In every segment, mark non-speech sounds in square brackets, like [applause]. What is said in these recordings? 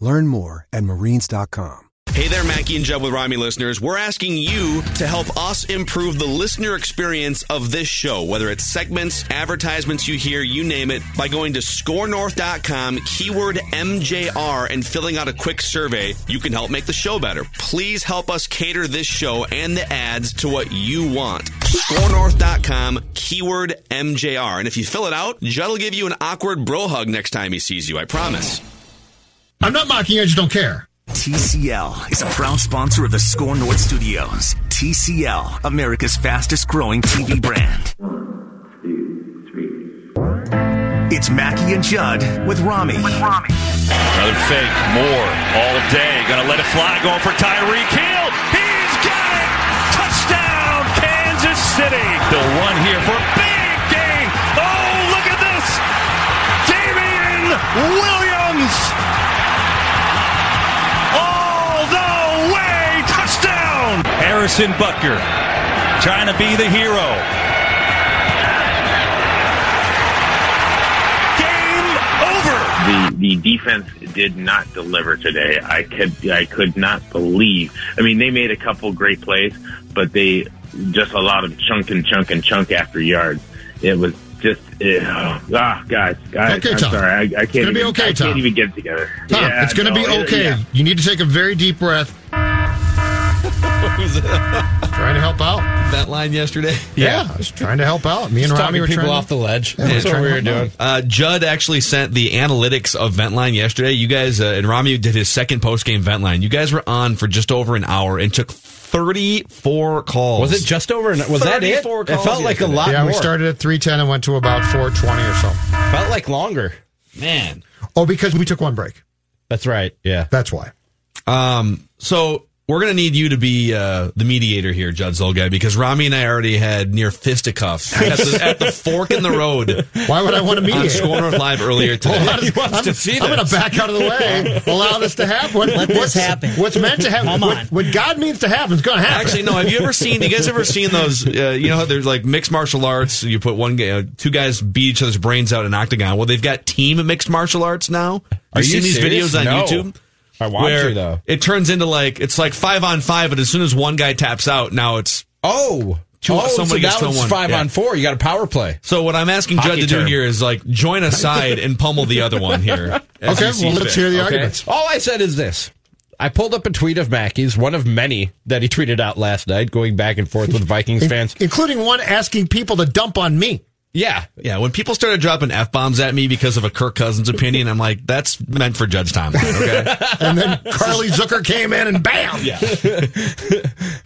Learn more at marines.com. Hey there, Mackey and Judd with Rami listeners. We're asking you to help us improve the listener experience of this show, whether it's segments, advertisements you hear, you name it, by going to skornorth.com, keyword MJR, and filling out a quick survey. You can help make the show better. Please help us cater this show and the ads to what you want. Skornorth.com, keyword MJR. And if you fill it out, Judd will give you an awkward bro hug next time he sees you, I promise. I'm not mocking, you, I just don't care. TCL is a proud sponsor of the SKOR North Studios. TCL, America's fastest growing TV brand. One, two, three. It's Mackey and Judd with Rami. With Rami. Another fake. Moore all day. Gonna let it fly. Going for Tyreek Hill. He's got it. Touchdown, Kansas City. They'll run here for a big game. Oh, look at this. Damien Williams. Touchdown. Harrison Butker trying to be the hero. Game over. The the defense did not deliver today. I could I could not believe. I mean, they made a couple great plays, but they just a lot of chunk and chunk and chunk after yards. It was just it, oh, ah, guys, guys. Okay, I'm Tom. sorry, I, I can't. It's gonna be even, okay, I Tom. can't even get together. Tom, Yeah, it's going to no, be it- okay. yeah. You need to take a very deep breath. [laughs] trying to help out. That line yesterday. [laughs] Yeah, I was trying to help out. Me and Just Rami talking were people trying off the ledge. Yeah, That's what we were doing. Uh, Judd actually sent the analytics of Ventline yesterday. You guys uh, and Rami did his second post game Ventline. You guys were on for just over an hour and took 34 calls. Was it just over? an- Was that it? 34 It felt like a lot Yeah, more. we started at 310 and went to about 420 or so. Felt like longer. Man. Oh, because we took one break. That's right. Yeah. That's why. Um, so we're going to need you to be uh, the mediator here, Judd Zulgad, because Rami and I already had near fisticuffs [laughs] at the, at the fork in the road Why would I want to on mediate? SKOR North Live earlier [laughs] today. Well, how does- He wants I'm, to see I'm going to back out of the way. [laughs] Allow this to happen. What, Let this what's, happen. What's meant to happen? Come What, on. what God means to happen is going to happen. Actually, no. Have you ever seen? You guys ever seen those? Uh, you know, how there's like mixed martial arts. You put one guy, uh, two guys beat each other's brains out in octagon. Well, they've got team mixed martial arts now. Are you you seen these serious? videos on No. YouTube? I want where to though. it turns into like it's like five on five, but as soon as one guy taps out, now it's Oh. Two- oh, somebody so gets now to it's one. five Yeah. on four. You got a power play. So what I'm asking Hockey Judd to do here is like join a side and pummel the other one here. [laughs] Okay, well, let's fit, hear the okay? arguments. All I said is this. I pulled up a tweet of Mackey's, one of many that he tweeted out last night, going back and forth with [laughs] Vikings fans. Including one asking people to dump on me. Yeah. Yeah, when people started dropping f bombs at me because of a Kirk Cousins opinion, I'm like, that's meant for Judge timeline. Okay, [laughs] And then Carly Zucker came in and bam! yeah. [laughs]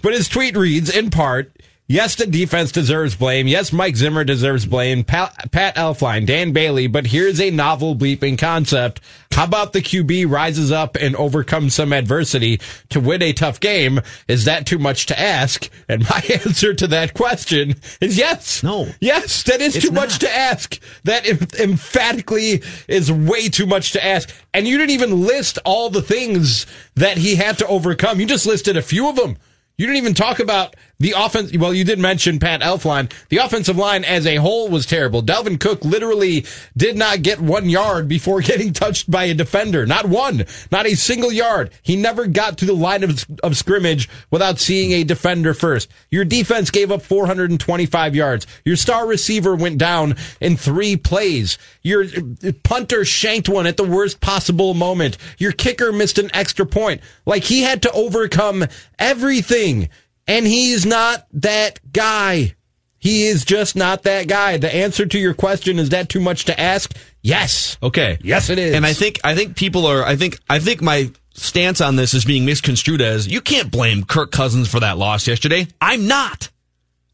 But his tweet reads, in part, yes, the defense deserves blame. Yes, Mike Zimmer deserves blame. Pat, Pat Elflein, Dan Bailey. But here's a novel bleeping concept. How about the QB rises up and overcomes some adversity to win a tough game? Is that too much to ask? And my [laughs] answer to that question is yes. No. Yes, that is too much to ask. That em- emphatically is way too much to ask. And you didn't even list all the things that he had to overcome. You just listed a few of them. You didn't even talk about the offense. Well, you did mention Pat Elflein. The offensive line as a whole was terrible. Dalvin Cook literally did not get one yard before [laughs] getting touched by a defender. Not one. Not a single yard. He never got to the line of, of scrimmage without seeing a defender first. Your defense gave up 425 yards. Your star receiver went down in three plays. Your uh, punter shanked one at the worst possible moment. Your kicker missed an extra point. Like he had to overcome everything. And he's not that guy. He is just not that guy. The answer to your question is that too much to ask? Yes. Okay. Yes, it is. And I think I think people are I think I think my stance on this is being misconstrued as you can't blame Kirk Cousins for that loss yesterday. I'm not.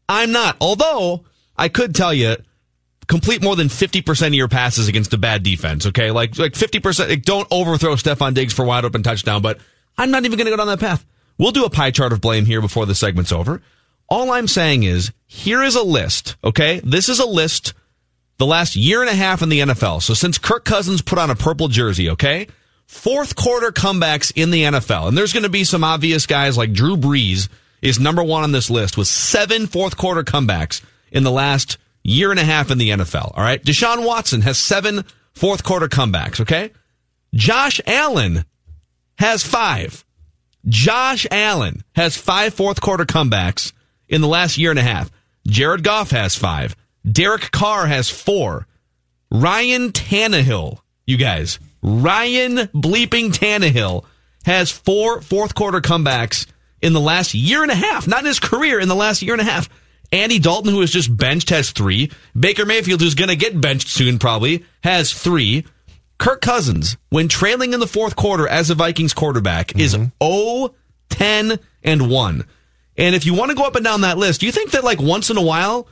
I'm not. Although I could tell you complete more than 50% of your passes against a bad defense, okay? Like like 50% like, don't overthrow Stefon Diggs for wide open touchdown, but I'm not even going to go down that path. We'll do a pie chart of blame here before the segment's over. All I'm saying is here is a list, okay? This is a list the last year and a half in the NFL. So since Kirk Cousins put on a purple jersey, okay? Fourth quarter comebacks in the NFL. And there's going to be some obvious guys like Drew Brees is number one on this list with seven fourth quarter comebacks in the last year and a half in the NFL. All right. Deshaun Watson has seven fourth quarter comebacks. Okay. Josh Allen has five. Josh Allen has five fourth quarter comebacks in the last year and a half. Jared Goff has five. Derek Carr has four. Ryan Tannehill, you guys, Ryan bleeping Tannehill has four fourth quarter comebacks in the last year and a half, not in his career, in the last year and a half. Andy Dalton, who was just benched, has three. Baker Mayfield, who's going to get benched soon, probably, has three. Kirk Cousins, when trailing in the fourth quarter as a Vikings quarterback, is 0, 10, and 1. And if you want to go up and down that list, do you think that like once in a while,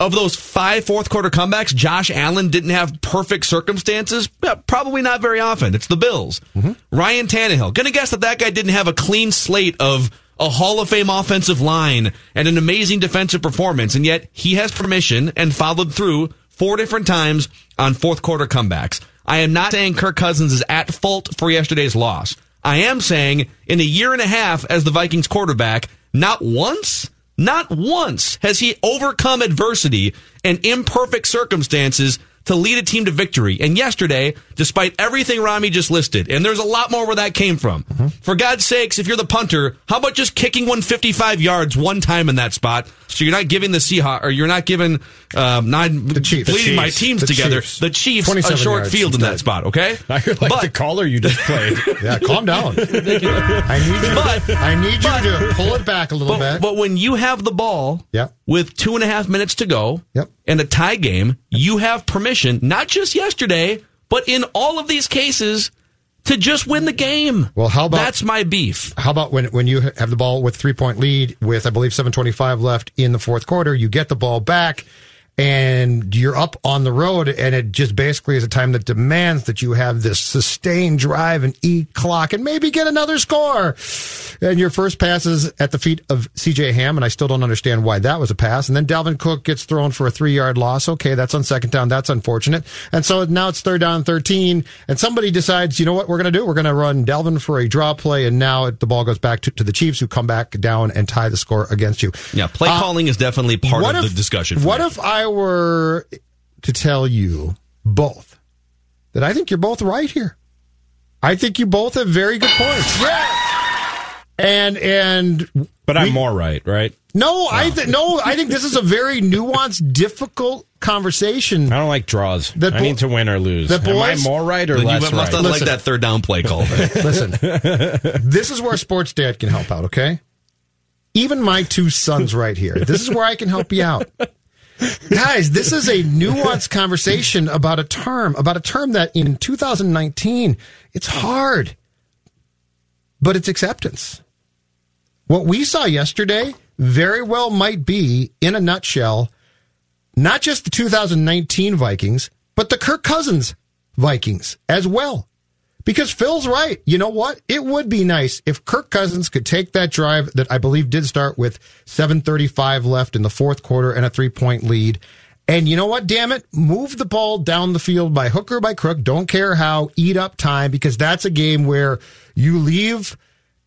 of those five fourth quarter comebacks, Josh Allen didn't have perfect circumstances? Yeah, probably not very often. It's the Bills. Mm-hmm. Ryan Tannehill. Gonna guess that that guy didn't have a clean slate of a Hall of Fame offensive line and an amazing defensive performance, and yet he has permission and followed through four different times on fourth quarter comebacks. I am not saying Kirk Cousins is at fault for yesterday's loss. I am saying in a year and a half as the Vikings quarterback, not once, not once has he overcome adversity and imperfect circumstances to lead a team to victory. And yesterday, despite everything Rami just listed, and there's a lot more where that came from. Mm-hmm. For God's sakes, if you're the punter, how about just kicking 155 yards one time in that spot so you're not giving the Seahawks, or you're not giving, um, not the Chiefs. bleeding The my teams The together. Chiefs. The Chiefs, a short field in that spot, okay? [laughs] I like the caller you just played. Yeah, [laughs] calm down. I need you. But- I need you to pull it back a little But, bit. but when you have the ball Yep. with two and a half minutes to go Yep. and a tie game, you have permission, not just yesterday, but in all of these cases, to just win the game. Well, how about- that's my beef? How about when when you have the ball with three point lead with I believe seven twenty five left in the fourth quarter, you get the ball back and you're up on the road, and it just basically is a time that demands that you have this sustained drive and eat clock and maybe get another score. And your first pass is at the feet of C.J. Ham, and I still don't understand why that was a pass. And then Dalvin Cook gets thrown for a three yard loss. Okay, that's on second down. That's unfortunate. And so now it's third down 13, and somebody decides, you know what we're going to do? We're going to run Dalvin for a draw play, and now the ball goes back to, to the Chiefs, who come back down and tie the score against you. Yeah, play Uh, calling is definitely part of if- the discussion. for What me. if I were to tell you both that I think you're both right here? I think you both have very good points. Yeah. And and But I'm we- more right, right? no, I th- no, I think this is a very nuanced, difficult conversation. I don't like draws. The I need to win or lose. the Am I boys- more right or Then less you must right? not like that third down play call. [laughs] Listen, this is where Sports Dad can help out, okay? Even my two sons right here. This is where I can help you out. Guys, this is a nuanced conversation about a term, about a term that in 2019, it's hard, but it's acceptance. What we saw yesterday very well might be, in a nutshell, not just the 2019 Vikings, but the Kirk Cousins Vikings as well. Because Phil's right. You know what? It would be nice if Kirk Cousins could take that drive that I believe did start with 735 left in the fourth quarter and a three point lead. And you know what? Damn it. Move the ball down the field by hook or by crook. Don't care how. Eat up time because that's a game where you leave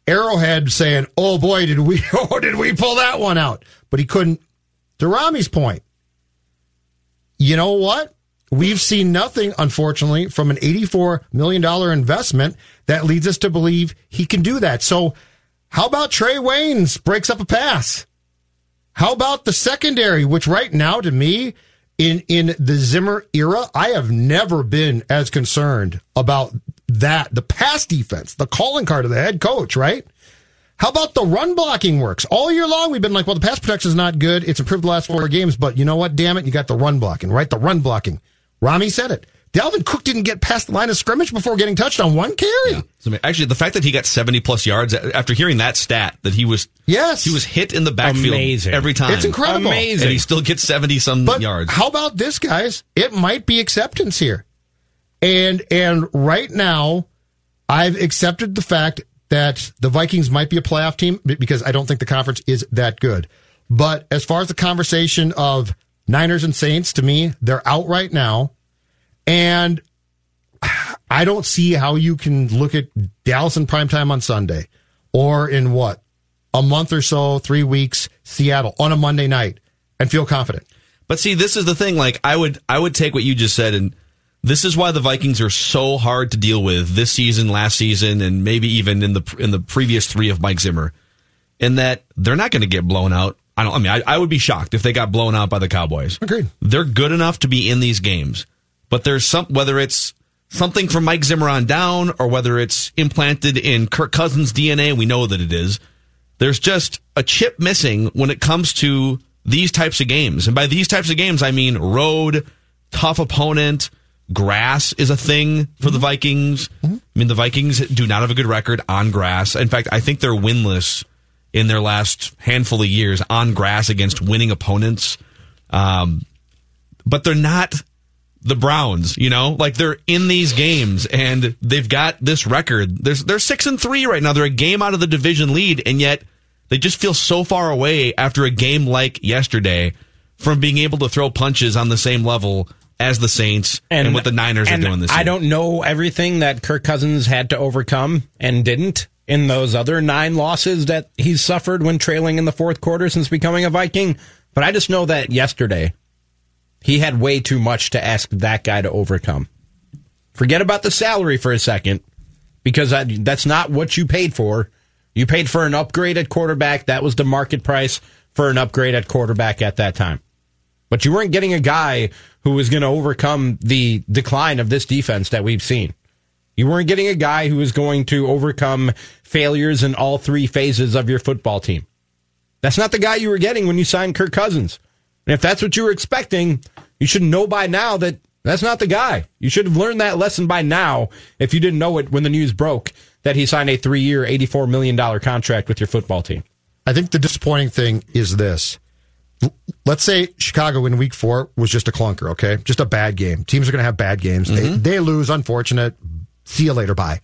Arrowhead saying, Oh boy, did we, [laughs] oh, did we pull that one out? But he couldn't. To Rami's point, you know what? We've seen nothing, unfortunately, from an $84 million investment that leads us to believe he can do that. So, how about Trae Waynes breaks up a pass? How about the secondary, which right now to me, in, in the Zimmer era, I have never been as concerned about that. The pass defense, the calling card of the head coach, right? How about the run blocking works? All year long, we've been like, well, the pass protection is not good. It's improved the last four games, but you know what? Damn it. You got the run blocking, right? The run blocking. Rami said it. Dalvin Cook didn't get past the line of scrimmage before getting touched on one carry. So, actually, the fact that he got 70 plus yards after hearing that stat that he was yes he was hit in the backfield Amazing. every time. It's incredible. Amazing. And he still gets 70 some But yards. how about this, guys? It might be acceptance here. And and right now, I've accepted the fact that the Vikings might be a playoff team because I don't think the conference is that good. But as far as the conversation of Niners and Saints, to me, they're out right now. And I don't see how you can look at Dallas in primetime on Sunday or in what? A month or so, three weeks, Seattle on a Monday night and feel confident. But see, this is the thing. Like, I would, I would take what you just said, and this is why the Vikings are so hard to deal with this season, last season, and maybe even in the in the previous three of Mike Zimmer, in that they're not going to get blown out. I don't. I mean, I, I would be shocked if they got blown out by the Cowboys. Agreed. They're good enough to be in these games, but there's some whether it's something from Mike Zimmer on down, or whether it's implanted in Kirk Cousins' DNA. We know that it is. There's just a chip missing when it comes to these types of games. And by these types of games, I mean road, tough opponent, grass is a thing for the mm-hmm. Vikings. Mm-hmm. I mean, the Vikings do not have a good record on grass. In fact, I think they're winless in their last handful of years on grass against winning opponents. Um, but they're not the Browns, you know, like they're in these games and they've got this record. They're, they're six and three right now. They're a game out of the division lead, and yet they just feel so far away after a game like yesterday from being able to throw punches on the same level as the Saints and, what the Niners and are doing this I year. don't know everything that Kirk Cousins had to overcome and didn't in those other nine losses that he's suffered when trailing in the fourth quarter since becoming a Viking. But I just know that yesterday he had way too much to ask that guy to overcome. Forget about the salary for a second because that's not what you paid for. You paid for an upgrade at quarterback. That was the market price for an upgrade at quarterback at that time. But you weren't getting a guy who was going to overcome the decline of this defense that we've seen. You weren't getting a guy who was going to overcome failures in all three phases of your football team. That's not the guy you were getting when you signed Kirk Cousins. And if that's what you were expecting, you should know by now that that's not the guy. You should have learned that lesson by now if you didn't know it when the news broke that he signed a three year, $84 million contract with your football team. I think the disappointing thing is this. Let's say Chicago in week four was just a clunker, okay? Just a bad game. Teams are going to have bad games. They, mm-hmm. they lose, unfortunate. See you later. Bye.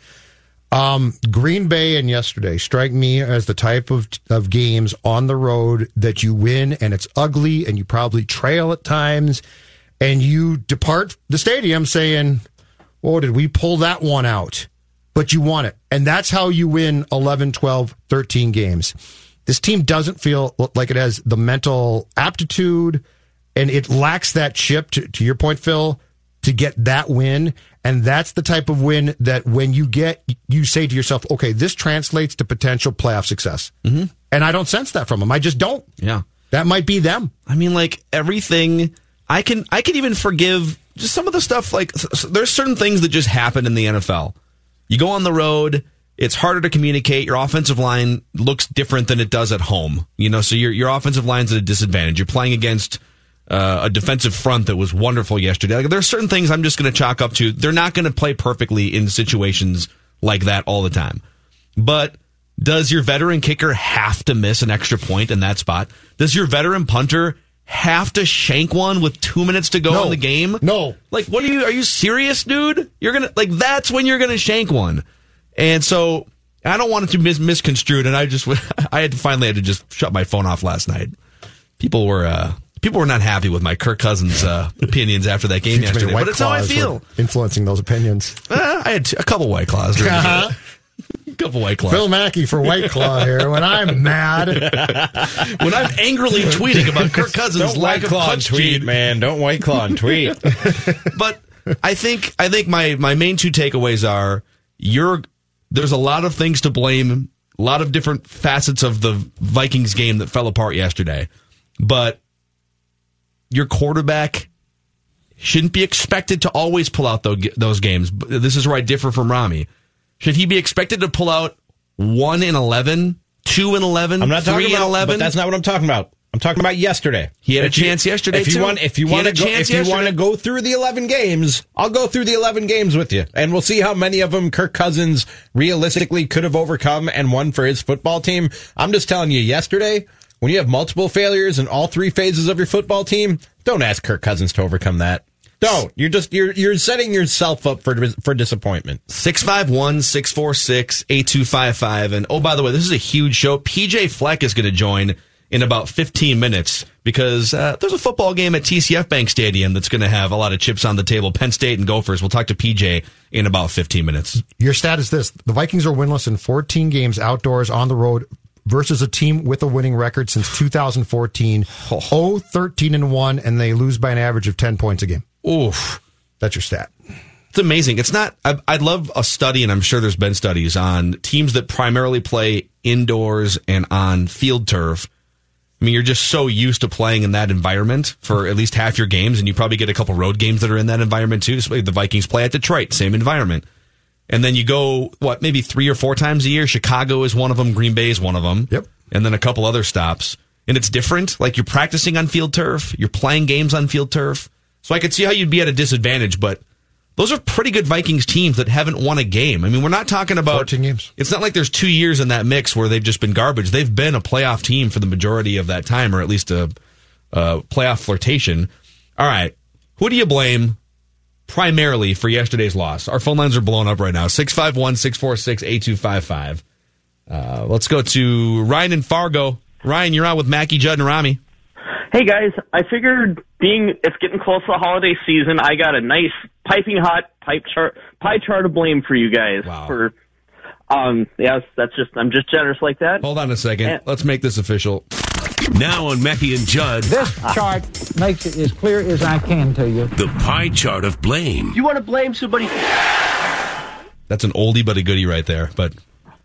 Um, Green Bay and yesterday strike me as the type of, of games on the road that you win and it's ugly and you probably trail at times and you depart the stadium saying, Oh, did we pull that one out? But you won it. And that's how you win 11, 12, 13 games. This team doesn't feel like it has the mental aptitude and it lacks that chip, to, to your point, Phil, to get that win. And that's the type of win that when you get, you say to yourself, okay, this translates to potential playoff success. Mm-hmm. And I don't sense that from them. I just don't. Yeah. That might be them. I mean, like everything. I can I can even forgive just some of the stuff. Like there's certain things that just happen in the NFL. You go on the road. It's harder to communicate. Your offensive line looks different than it does at home. You know, so your your offensive line's at a disadvantage. You're playing against uh, a defensive front that was wonderful yesterday. Like are certain things I'm just going to chalk up to. They're not going to play perfectly in situations like that all the time. But does your veteran kicker have to miss an extra point in that spot? Does your veteran punter have to shank one with two minutes to go No. in the game? No. Like, what are you? Are you serious, dude? You're gonna like that's when you're gonna shank one. And so I don't want it to be mis- misconstrued. And I just [laughs] I had to finally had to just shut my phone off last night. People were uh people were not happy with my Kirk Cousins uh, [laughs] opinions after that game yesterday. But it's how I feel. Influencing those opinions. Uh, I had a couple white claws. Uh-huh. [laughs] A couple white claws. Phil Mackey for White Claw here. When I'm mad, [laughs] when I'm angrily tweeting about Kirk Cousins' Don't lack white of claw and tweet, man. Don't white claw and tweet. but I think I think my my main two takeaways are you're there's a lot of things to blame, a lot of different facets of the Vikings game that fell apart yesterday. But your quarterback shouldn't be expected to always pull out those, those games. This is where I differ from Rami. Should he be expected to pull out 1 in 11, two and eleven. I'm not talking three eleven. But that's not what I'm talking about. I'm talking about yesterday. He had a If you- chance yesterday, If you too. want, if you want to a go, if you want to go through the 11 games, I'll go through the 11 games with you, and we'll see how many of them Kirk Cousins realistically could have overcome and won for his football team. I'm just telling you, yesterday when you have multiple failures in all three phases of your football team, don't ask Kirk Cousins to overcome that. Don't. You're just you're you're setting yourself up for for disappointment. 651 646 8255. And oh, by the way, this is a huge show. PJ Fleck is going to join in about 15 minutes because uh, there's a football game at TCF Bank Stadium that's going to have a lot of chips on the table. Penn State and Gophers. We'll talk to PJ in about 15 minutes. Your stat is this: the Vikings are winless in 14 games outdoors on the road versus a team with a winning record since 2014. 0 13 and 1, and they lose by an average of 10 points a game. Oof. That's your stat. It's amazing. It's not, I, I'd love a study, and I'm sure there's been studies on teams that primarily play indoors and on field turf. I mean, you're just so used to playing in that environment for at least half your games, and you probably get a couple road games that are in that environment too. So the Vikings play at Detroit, same environment. And then you go, what, maybe three or four times a year? Chicago is one of them, Green Bay is one of them. Yep. And then a couple other stops. And it's different. Like you're practicing on field turf, you're playing games on field turf. So I could see how you'd be at a disadvantage, but those are pretty good Vikings teams that haven't won a game. I mean, we're not talking about 14 games. It's not like there's two years in that mix where they've just been garbage. They've been a playoff team for the majority of that time, or at least a, a playoff flirtation. All right, who do you blame primarily for yesterday's loss? Our phone lines are blown up right now. 651 646 8255. Uh, Let's go to Ryan in Fargo. Ryan, you're on with Mackey, Judd, and Rami. Hey guys, I figured being it's getting close to the holiday season, I got a nice piping hot pipe chart pie chart of blame for you guys Wow. for um yes, that's just I'm just generous like that. Hold on a second. Eh. Let's make this official. Now on Mackey and Judd, This chart makes it as clear as I can to you. the pie chart of blame. You want to blame somebody That's an oldie but a goodie right there, but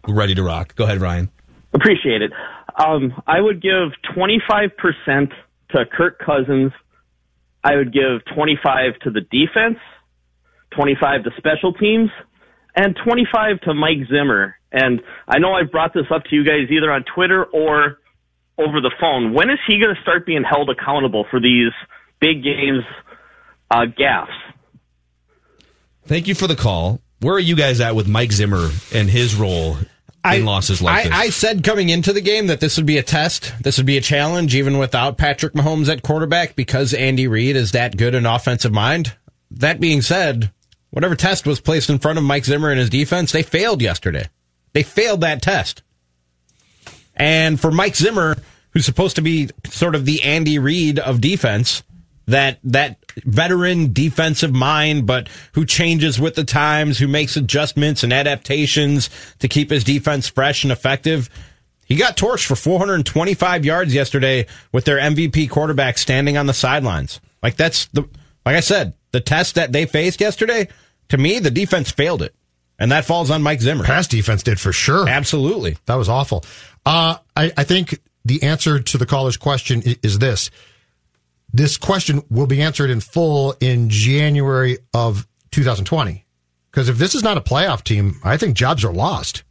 we're ready to rock. Go ahead, Ryan. appreciate it. Um I would give 25% to Kirk Cousins. I would give 25 to the defense, 25 to special teams, and 25 to Mike Zimmer. And I know I've brought this up to you guys either on Twitter or over the phone. When is he going to start being held accountable for these big games uh, gaffes? Thank you for the call. Where are you guys at with Mike Zimmer and his role in losses like I, this? I said coming into the game that this would be a test. This would be a challenge, even without Patrick Mahomes at quarterback, because Andy Reid is that good an offensive mind. That being said, whatever test was placed in front of Mike Zimmer and his defense, they failed yesterday. They failed that test. And for Mike Zimmer, who's supposed to be sort of the Andy Reid of defense, that that veteran defensive mind, but who changes with the times, who makes adjustments and adaptations to keep his defense fresh and effective. He got torched for 425 yards yesterday with their MVP quarterback standing on the sidelines. Like that's the like I said, the test that they faced yesterday, to me, the defense failed it. And that falls on Mike Zimmer. Pass defense did for sure. Absolutely. That was awful. Uh, I, I think the answer to the caller's question is this. This question will be answered in full in January of 2020. Because if this is not a playoff team, I think jobs are lost.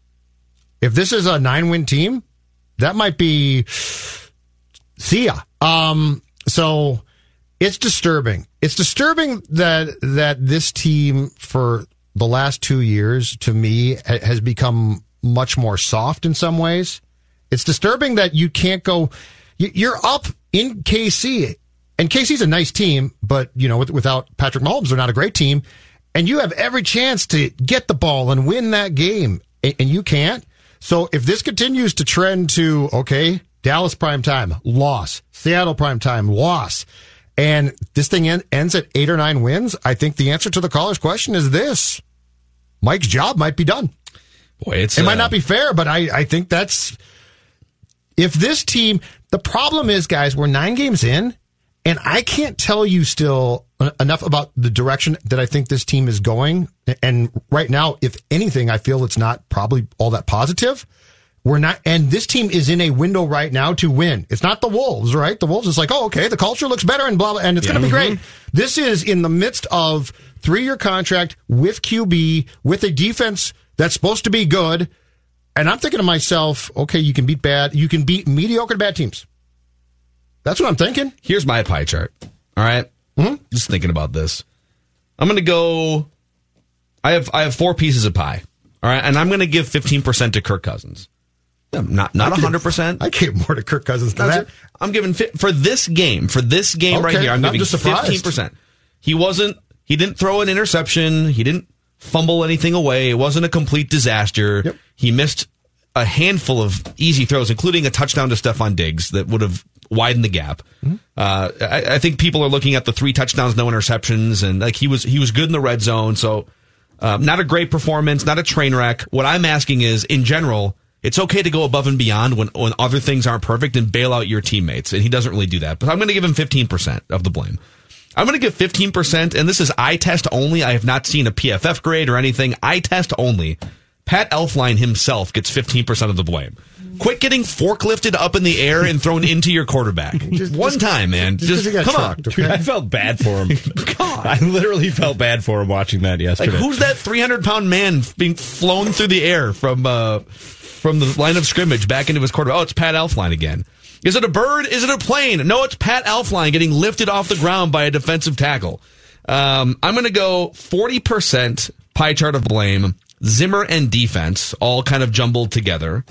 If this is a nine win team, that might be see ya. Um, so it's disturbing. It's disturbing that that this team for the last two years, to me, has become much more soft in some ways. It's disturbing that you can't go. you- You're up in KC, and KC's a nice team, but you know, without Patrick Mahomes, they're not a great team. And you have every chance to get the ball and win that game, and you can't. So if this continues to trend to okay, Dallas prime time loss, Seattle prime time loss, and this thing en- ends at eight or nine wins, I think the answer to the caller's question is this: Mike's job might be done. Boy, it's It uh, might not be fair, but I, I think that's if this team. The problem is, guys, we're nine games in, and I can't tell you still enough about the direction that I think this team is going. And right now, if anything, I feel it's not probably all that positive. We're not, and this team is in a window right now to win. It's not the Wolves, right? The Wolves is like, oh, okay, the culture looks better and blah, blah, and it's going to be great. This is in the midst of three year contract with QB, with a defense that's supposed to be good And I'm thinking to myself, okay, you can beat bad, you can beat mediocre to bad teams. That's what I'm thinking. Here's my pie chart. All right? Mhm. Just thinking about this. I'm going to go. I have I have four pieces of pie. All right, and I'm going to give 15% to Kirk Cousins. Not not I 100%. I gave more to Kirk Cousins than that. I'm giving for this game, for this game right here, I'm I'm giving 15%. He wasn't he didn't throw an interception, he didn't fumble anything away. It wasn't a complete disaster. He missed a handful of easy throws, including a touchdown to Stefon Diggs that would have widened the gap. Mm-hmm. Uh, I, I think people are looking at the three touchdowns, no interceptions, and like he was he was good in the red zone. So um, not a great performance, not a train wreck. What I'm asking is, in general, it's okay to go above and beyond when, when other things aren't perfect and bail out your teammates. And he doesn't really do that. But I'm going to give him 15% of the blame. I'm going to give 15%, and this is eye test only. I have not seen a PFF grade or anything. Eye test only. Pat Elflein himself gets 15% of the blame. Quit getting forklifted up in the air and thrown into your quarterback. [laughs] One time, man. Just, come on. Dude, I felt bad for him. [laughs] God. I literally felt bad for him watching that yesterday. Like who's that 300 pound man being flown through the air from uh, from the line of scrimmage back into his quarterback? Oh, it's Pat Elflein again. Is it a bird? Is it a plane? No, it's Pat Elflein getting lifted off the ground by a defensive tackle. Um, I'm going to go 40% pie chart of blame. Zimmer and defense all kind of jumbled together.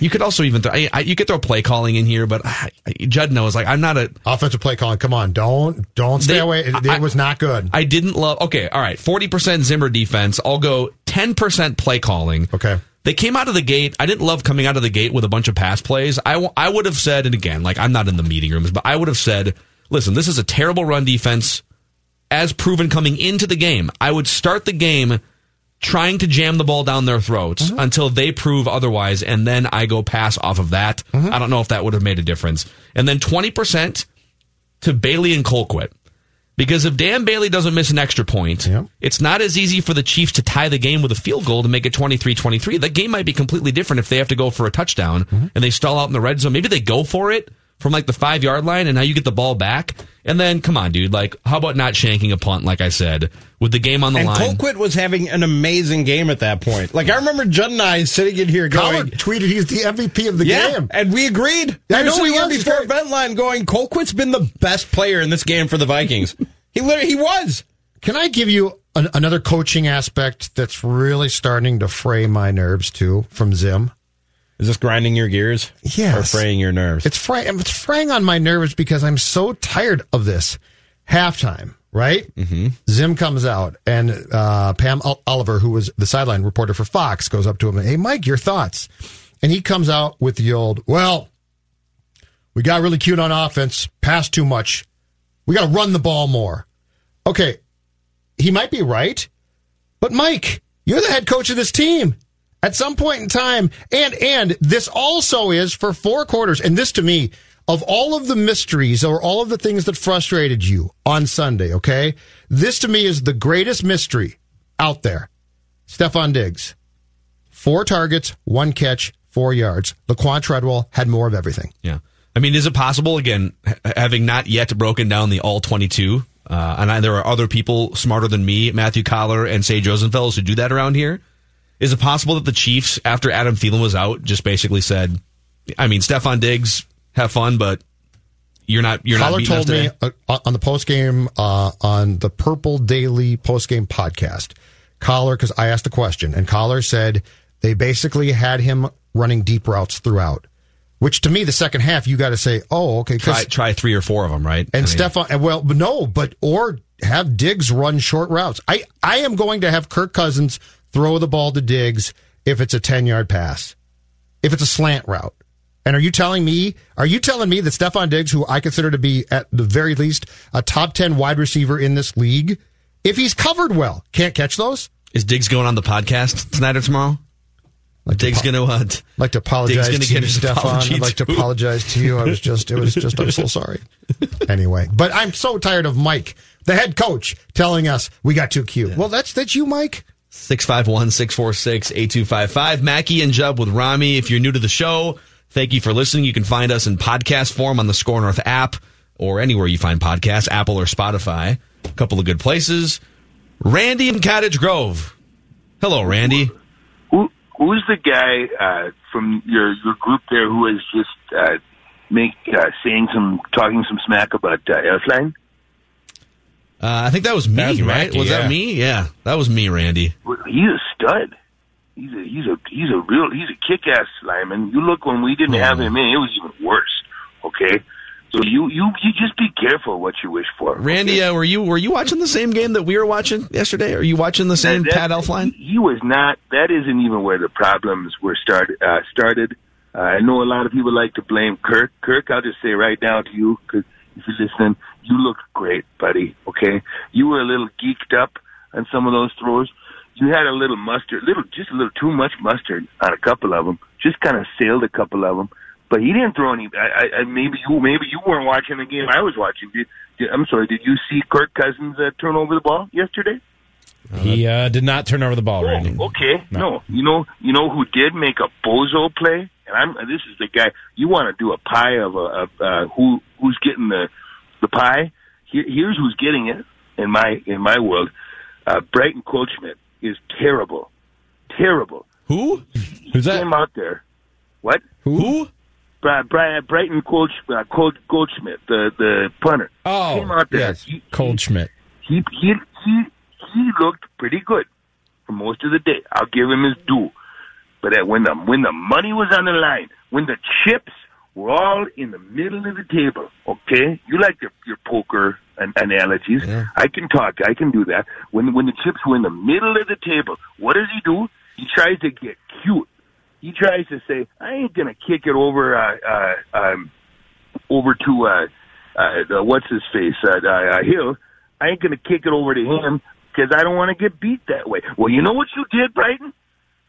You could also even throw, I, I, you could throw play calling in here, but I, Judd knows like I'm not a offensive play calling. Come on, don't don't stay They- away. It, it was not good. I didn't love. Okay, all right. Forty percent Zimmer defense. I'll go ten percent play calling. Okay. They came out of the gate. I didn't love coming out of the gate with a bunch of pass plays. I, w- I would have said, and again, like I'm not in the meeting rooms, but I would have said, listen, this is a terrible run defense, as proven coming into the game. I would start the game trying to jam the ball down their throats mm-hmm. until they prove otherwise, and then I go pass off of that. Mm-hmm. I don't know if that would have made a difference. And then twenty percent to Bailey and Colquitt. Because if Dan Bailey doesn't miss an extra point, it's not as easy for the Chiefs to tie the game with a field goal to make it 23-23. That game might be completely different if they have to go for a touchdown mm-hmm. and they stall out in the red zone. Maybe they go for it from like the five yard line and now you get the ball back. And then, come on, dude. Like, how about not shanking a punt, like I said, with the game on the and line? Colquitt was having an amazing game at that point. Like I remember Judd and I sitting in here Colin going, tweeted he's the MVP of the yeah, game. and we agreed. I know We were know sitting he here was. before vent line going, Colquitt's been the best player in this game for the Vikings. he literally he was. Can I give you an, another coaching aspect that's really starting to fray my nerves too from Zim? Is this grinding your gears? Yes. Or fraying your nerves? It's fray, it's fraying on my nerves because I'm so tired of this. Halftime, right? Mm-hmm. Zim comes out, and uh, Pam Ol- Oliver, who was the sideline reporter for Fox, goes up to him and, "Hey, Mike, your thoughts?" And he comes out with the old, "Well, we got really cute on offense, passed too much. We got to run the ball more." Okay, he might be right, but Mike, you're the head coach of this team. At some point in time, and and this also is for four quarters, and this to me, of all of the mysteries or all of the things that frustrated you on Sunday, okay, this to me is the greatest mystery out there. Stefon Diggs, four targets, one catch, four yards. Laquon Treadwell had more of everything. Yeah. I mean, is it possible, again, having not yet broken down the all 22, uh, and I, there are other people smarter than me, Matthew Coller and Sage Rosenfels, who do that around here? Is it possible that the Chiefs, after Adam Thielen was out, just basically said, I mean, Stefon Diggs, have fun, but you're not, you're not Coller beating us told me uh, on the post game uh, on the Purple Daily post game podcast. Coller, because I asked the question, and Coller said they basically had him running deep routes throughout. Which to me, the second half, you got to say, oh, okay, Try, try three or four of them, right? I and mean, Stefon, well, no, but or have Diggs run short routes. I I am going to have Kirk Cousins throw the ball to Diggs if it's a ten yard pass, if it's a slant route. And are you telling me? Are you telling me that Stefon Diggs, who I consider to be at the very least a top ten wide receiver in this league, if he's covered well, can't catch those? Is Diggs going on the podcast tonight or tomorrow? Diggs going to uh, like to apologize to get you, Stefon. I'd like to apologize to you. I was just, it was just, I'm so [laughs] sorry. Anyway, but I'm so tired of Mike, the head coach, telling us we got too cute. Well, that's that's you, Mike. 651 646 8255. Mackey and Judd with Rami. If you're new to the show, thank you for listening. You can find us in podcast form on the SKOR North app or anywhere you find podcasts, Apple or Spotify. A couple of good places. Randy in Cottage Grove. Hello, Randy. Who, who's the guy uh, from your your group there who is just uh, make uh, saying some talking some smack about uh? Uh, I think that was me, That was right? Mackey, was yeah. that me? Yeah, that was me, Randy. He's a stud. He's a he's a he's a real he's a kick ass lineman. You look when we didn't have him in, it was even worse. Okay, so you you you just be careful what you wish for. Randy, uh, were you were you watching the same game that we were watching yesterday? Are you watching the same That- Pat Elflein? He was not. That isn't even where the problems were started. Uh, started. Uh, I know a lot of people like to blame Kirk. Kirk, I'll just say right now to you, because if you're listening, you look great, buddy. Okay, you were a little geeked up on some of those throws. You had a little mustard, little just a little too much mustard on a couple of them. Just kind of sailed a couple of them. But he didn't throw any. I, I, maybe you maybe you weren't watching the game. I was watching. Did, did, I'm sorry. Did you see Kirk Cousins uh, turn over the ball yesterday? He uh, did not turn over the ball, Randy. Oh, okay, no. You know, you know who did make a bozo play, and I'm. This is the guy. You want to do a pie of a of, uh, who who's getting the the pie? Here, here's who's getting it in my in my world. Uh, Brighton Goldschmidt is terrible, terrible. Who? Who's that? Came out there. What? Who? Bri- Bri- Brighton Gold, uh, Gold, Goldschmidt, the the punter. Oh, came out there. yes, He, Cold Schmidt. he he he he looked pretty good for most of the day. I'll give him his due. But at, when the when the money was on the line, when the chips were all in the middle of the table, okay, you like your your poker an- analogies. I can talk. I can do that. When when the chips were in the middle of the table, what does he do? He tries to get cute. He tries to say, "I ain't gonna kick it over uh, uh, um, over to uh, uh, the, what's his face uh, uh, uh, Hill. I ain't gonna kick it over to him because I don't want to get beat that way. Well, you know what you did, Brighton?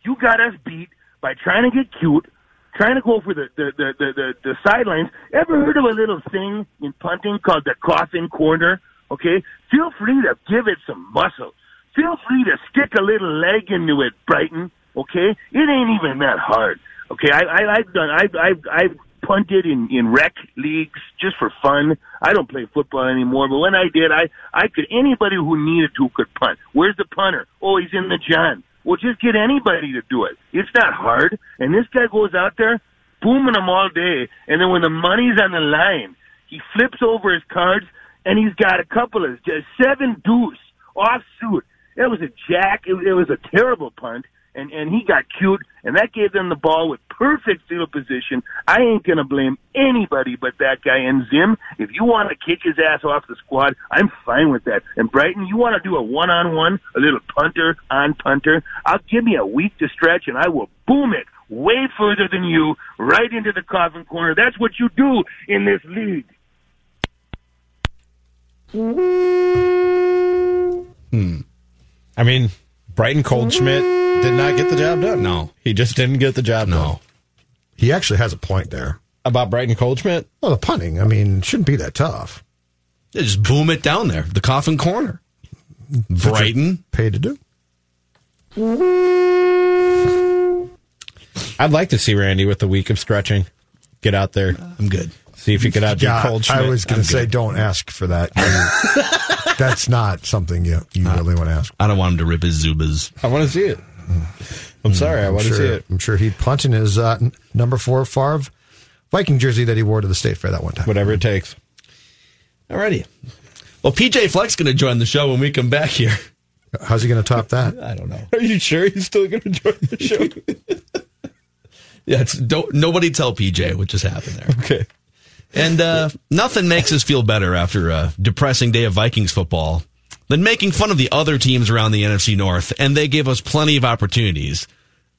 You got us beat by trying to get cute, trying to go for the the the the, the, the sidelines. Ever heard of a little thing in punting called the coffin corner? Okay, feel free to give it some muscle. Feel free to stick a little leg into it, Brighton. Okay, it ain't even that hard. Okay, I, I I've done I've I've I've punted in in rec leagues just for fun. I don't play football anymore, but when I did, I I could anybody who needed to could punt. Where's the punter? Oh, he's in the John. Well, just get anybody to do it. It's not hard. And this guy goes out there booming them all day, and then when the money's on the line, he flips over his cards and he's got a couple of just seven deuce off suit. It was a jack. It, it was a terrible punt, and and he got cute, and that gave them the ball with perfect field position. I ain't gonna blame anybody but that guy. And Zim, if you want to kick his ass off the squad, I'm fine with that. And Brighton, you want to do a one-on-one, a little punter on punter? I'll give me a week to stretch, and I will boom it way further than you, right into the coffin corner. That's what you do in this league. Hmm. I mean, Brighton Coldschmidt did not get the job done. No. He just didn't get the job done. He actually has a point there. About Brighton Coldschmidt? Well, the punting, I mean, shouldn't be that tough. Yeah, just boom it down there, the coffin corner. Brighton paid to do. I'd like to see Randy with the week of stretching. Get out there. Uh, I'm good. See if you could outdo Yeah, Coldschmidt. I was going to say, good. don't ask for that. [laughs] That's not something you, you really want to ask. I don't want him to rip his Zubaz. I want to see it. I'm sorry. I I'm want to sure, see it. I'm sure he'd punch in his uh, number four Favre Viking jersey that he wore to the state fair that one time. Whatever it takes. Alrighty. Well, PJ Fleck's going to join the show when we come back here. How's he going to top that? I don't know. Are you sure he's still going to join the show? [laughs] Yeah, it's, don't nobody tell PJ what just happened there. Okay. And uh, nothing makes us feel better after a depressing day of Vikings football than making fun of the other teams around the NFC North, and they give us plenty of opportunities.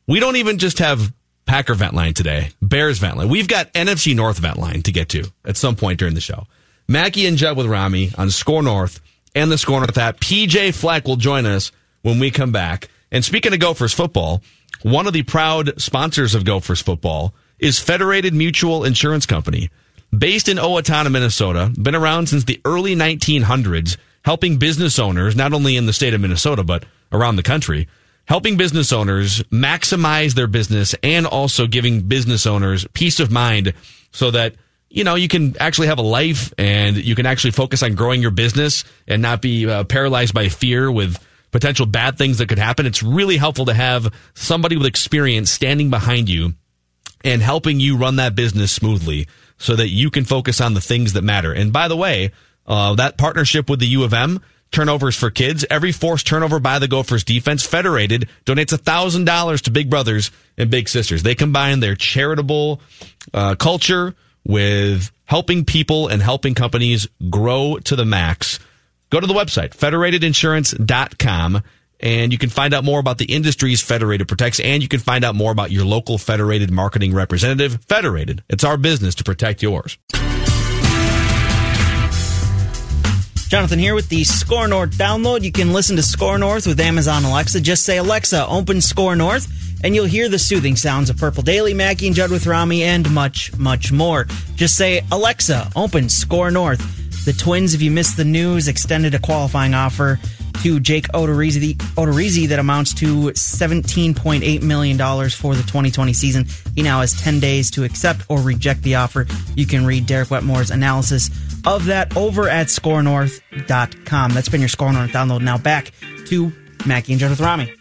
We don't even just have Packer vent line today, Bears vent line. We've got NFC North vent line to get to at some point during the show. Mackie and Judd with Rami on SKOR North and the SKOR North app. PJ Fleck will join us when we come back. And speaking of Gophers football, one of the proud sponsors of Gophers football is Federated Mutual Insurance Company. Based in Owatonna, Minnesota, been around since the early 1900s, helping business owners, not only in the state of Minnesota, but around the country, helping business owners maximize their business and also giving business owners peace of mind so that you know you can actually have a life and you can actually focus on growing your business and not be uh, paralyzed by fear with potential bad things that could happen. It's really helpful to have somebody with experience standing behind you and helping you run that business smoothly so that you can focus on the things that matter. And by the way, uh, that partnership with the U of M, turnovers for kids, every forced turnover by the Gophers defense, Federated donates $1,000 to Big Brothers and Big Sisters. They combine their charitable uh, culture with helping people and helping companies grow to the max. Go to the website, federatedinsurance.com, and you can find out more about the industries Federated protects, and you can find out more about your local Federated marketing representative. Federated, it's our business to protect yours. Jonathan here with the SKOR North download. You can listen to SKOR North with Amazon Alexa. Just say, Alexa, open SKOR North, and you'll hear the soothing sounds of Purple Daily, Mackey and Judd with Rami, and much, much more. Just say, Alexa, open SKOR North. The Twins, if you missed the news, extended a qualifying offer to Jake Odorizzi, The Odorizzi that amounts to $17.8 million for the 2020 season. He now has 10 days to accept or reject the offer. You can read Derek Wetmore's analysis of that over at skornorth.com. That's been your SKOR North download. Now back to Mackey and Judd with Rami.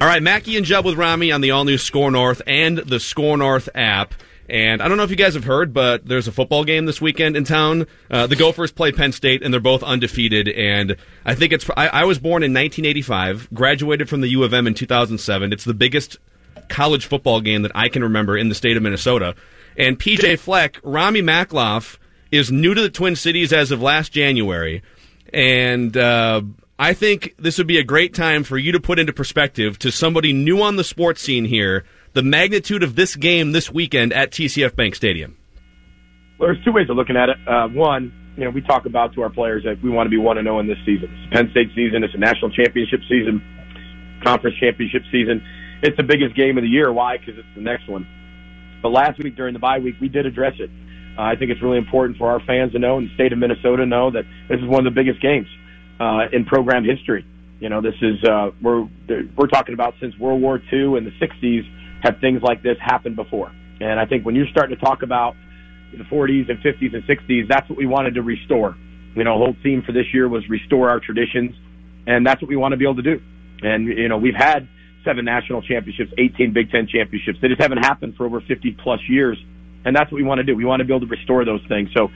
All right, Mackey and Judd with Rami on the all new SKOR North and the SKOR North app. And I don't know if you guys have heard, but there's a football game this weekend in town. Uh, the Gophers play Penn State, and they're both undefeated. And I think it's. I, I was born in 1985, graduated from the U of M in 2007. It's the biggest college football game that I can remember in the state of Minnesota. And PJ Fleck, Rami Makloff, is new to the Twin Cities as of last January. And uh, I think this would be a great time for you to put into perspective to somebody new on the sports scene here the magnitude of this game this weekend at TCF Bank Stadium? Well, there's two ways of looking at it. Uh, one, you know, we talk about to our players that we want to be one and zero in this season. It's Penn State season. It's a national championship season, conference championship season. It's the biggest game of the year. Why? Because it's the next one. But last week during the bye week, we did address it. Uh, I think it's really important for our fans to know and the state of Minnesota know that this is one of the biggest games uh, in program history. You know, this is uh, we're we're talking about since World War II and the '60s have things like this happened before. And I think when you're starting to talk about the 40s and 50s and 60s, that's what we wanted to restore. You know, whole theme for this year was restore our traditions, and that's what we want to be able to do. And you know, we've had seven national championships, 18 Big Ten championships. They just haven't happened for over 50 plus years, and that's what we want to do. We want to be able to restore those things. So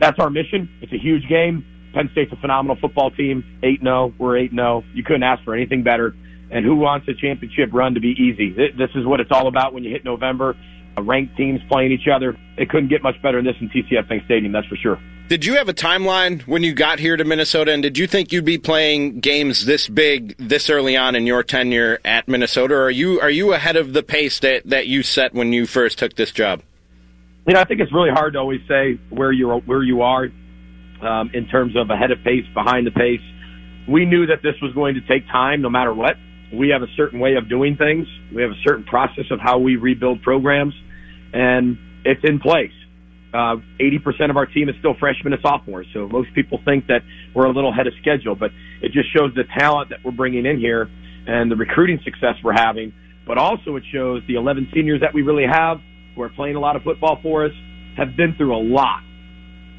that's our mission. It's a huge game. Penn State's a phenomenal football team. 8 0. We're 8 0. You couldn't ask for anything better. And who wants a championship run to be easy? This is what it's all about when you hit November. Ranked teams playing each other. It couldn't get much better than this in TCF Bank Stadium, that's for sure. Did you have a timeline when you got here to Minnesota, and did you think you'd be playing games this big this early on in your tenure at Minnesota? Or are you are you ahead of the pace that, that you set when you first took this job? You know, I think it's really hard to always say where you are, where you are um, in terms of ahead of pace, behind the pace. We knew that this was going to take time, no matter what we have a certain way of doing things. We have a certain process of how we rebuild programs, and it's in place. Uh, 80% of our team is still freshmen and sophomores, so most people think that we're a little ahead of schedule, but it just shows the talent that we're bringing in here and the recruiting success we're having, but also it shows the 11 seniors that we really have who are playing a lot of football for us have been through a lot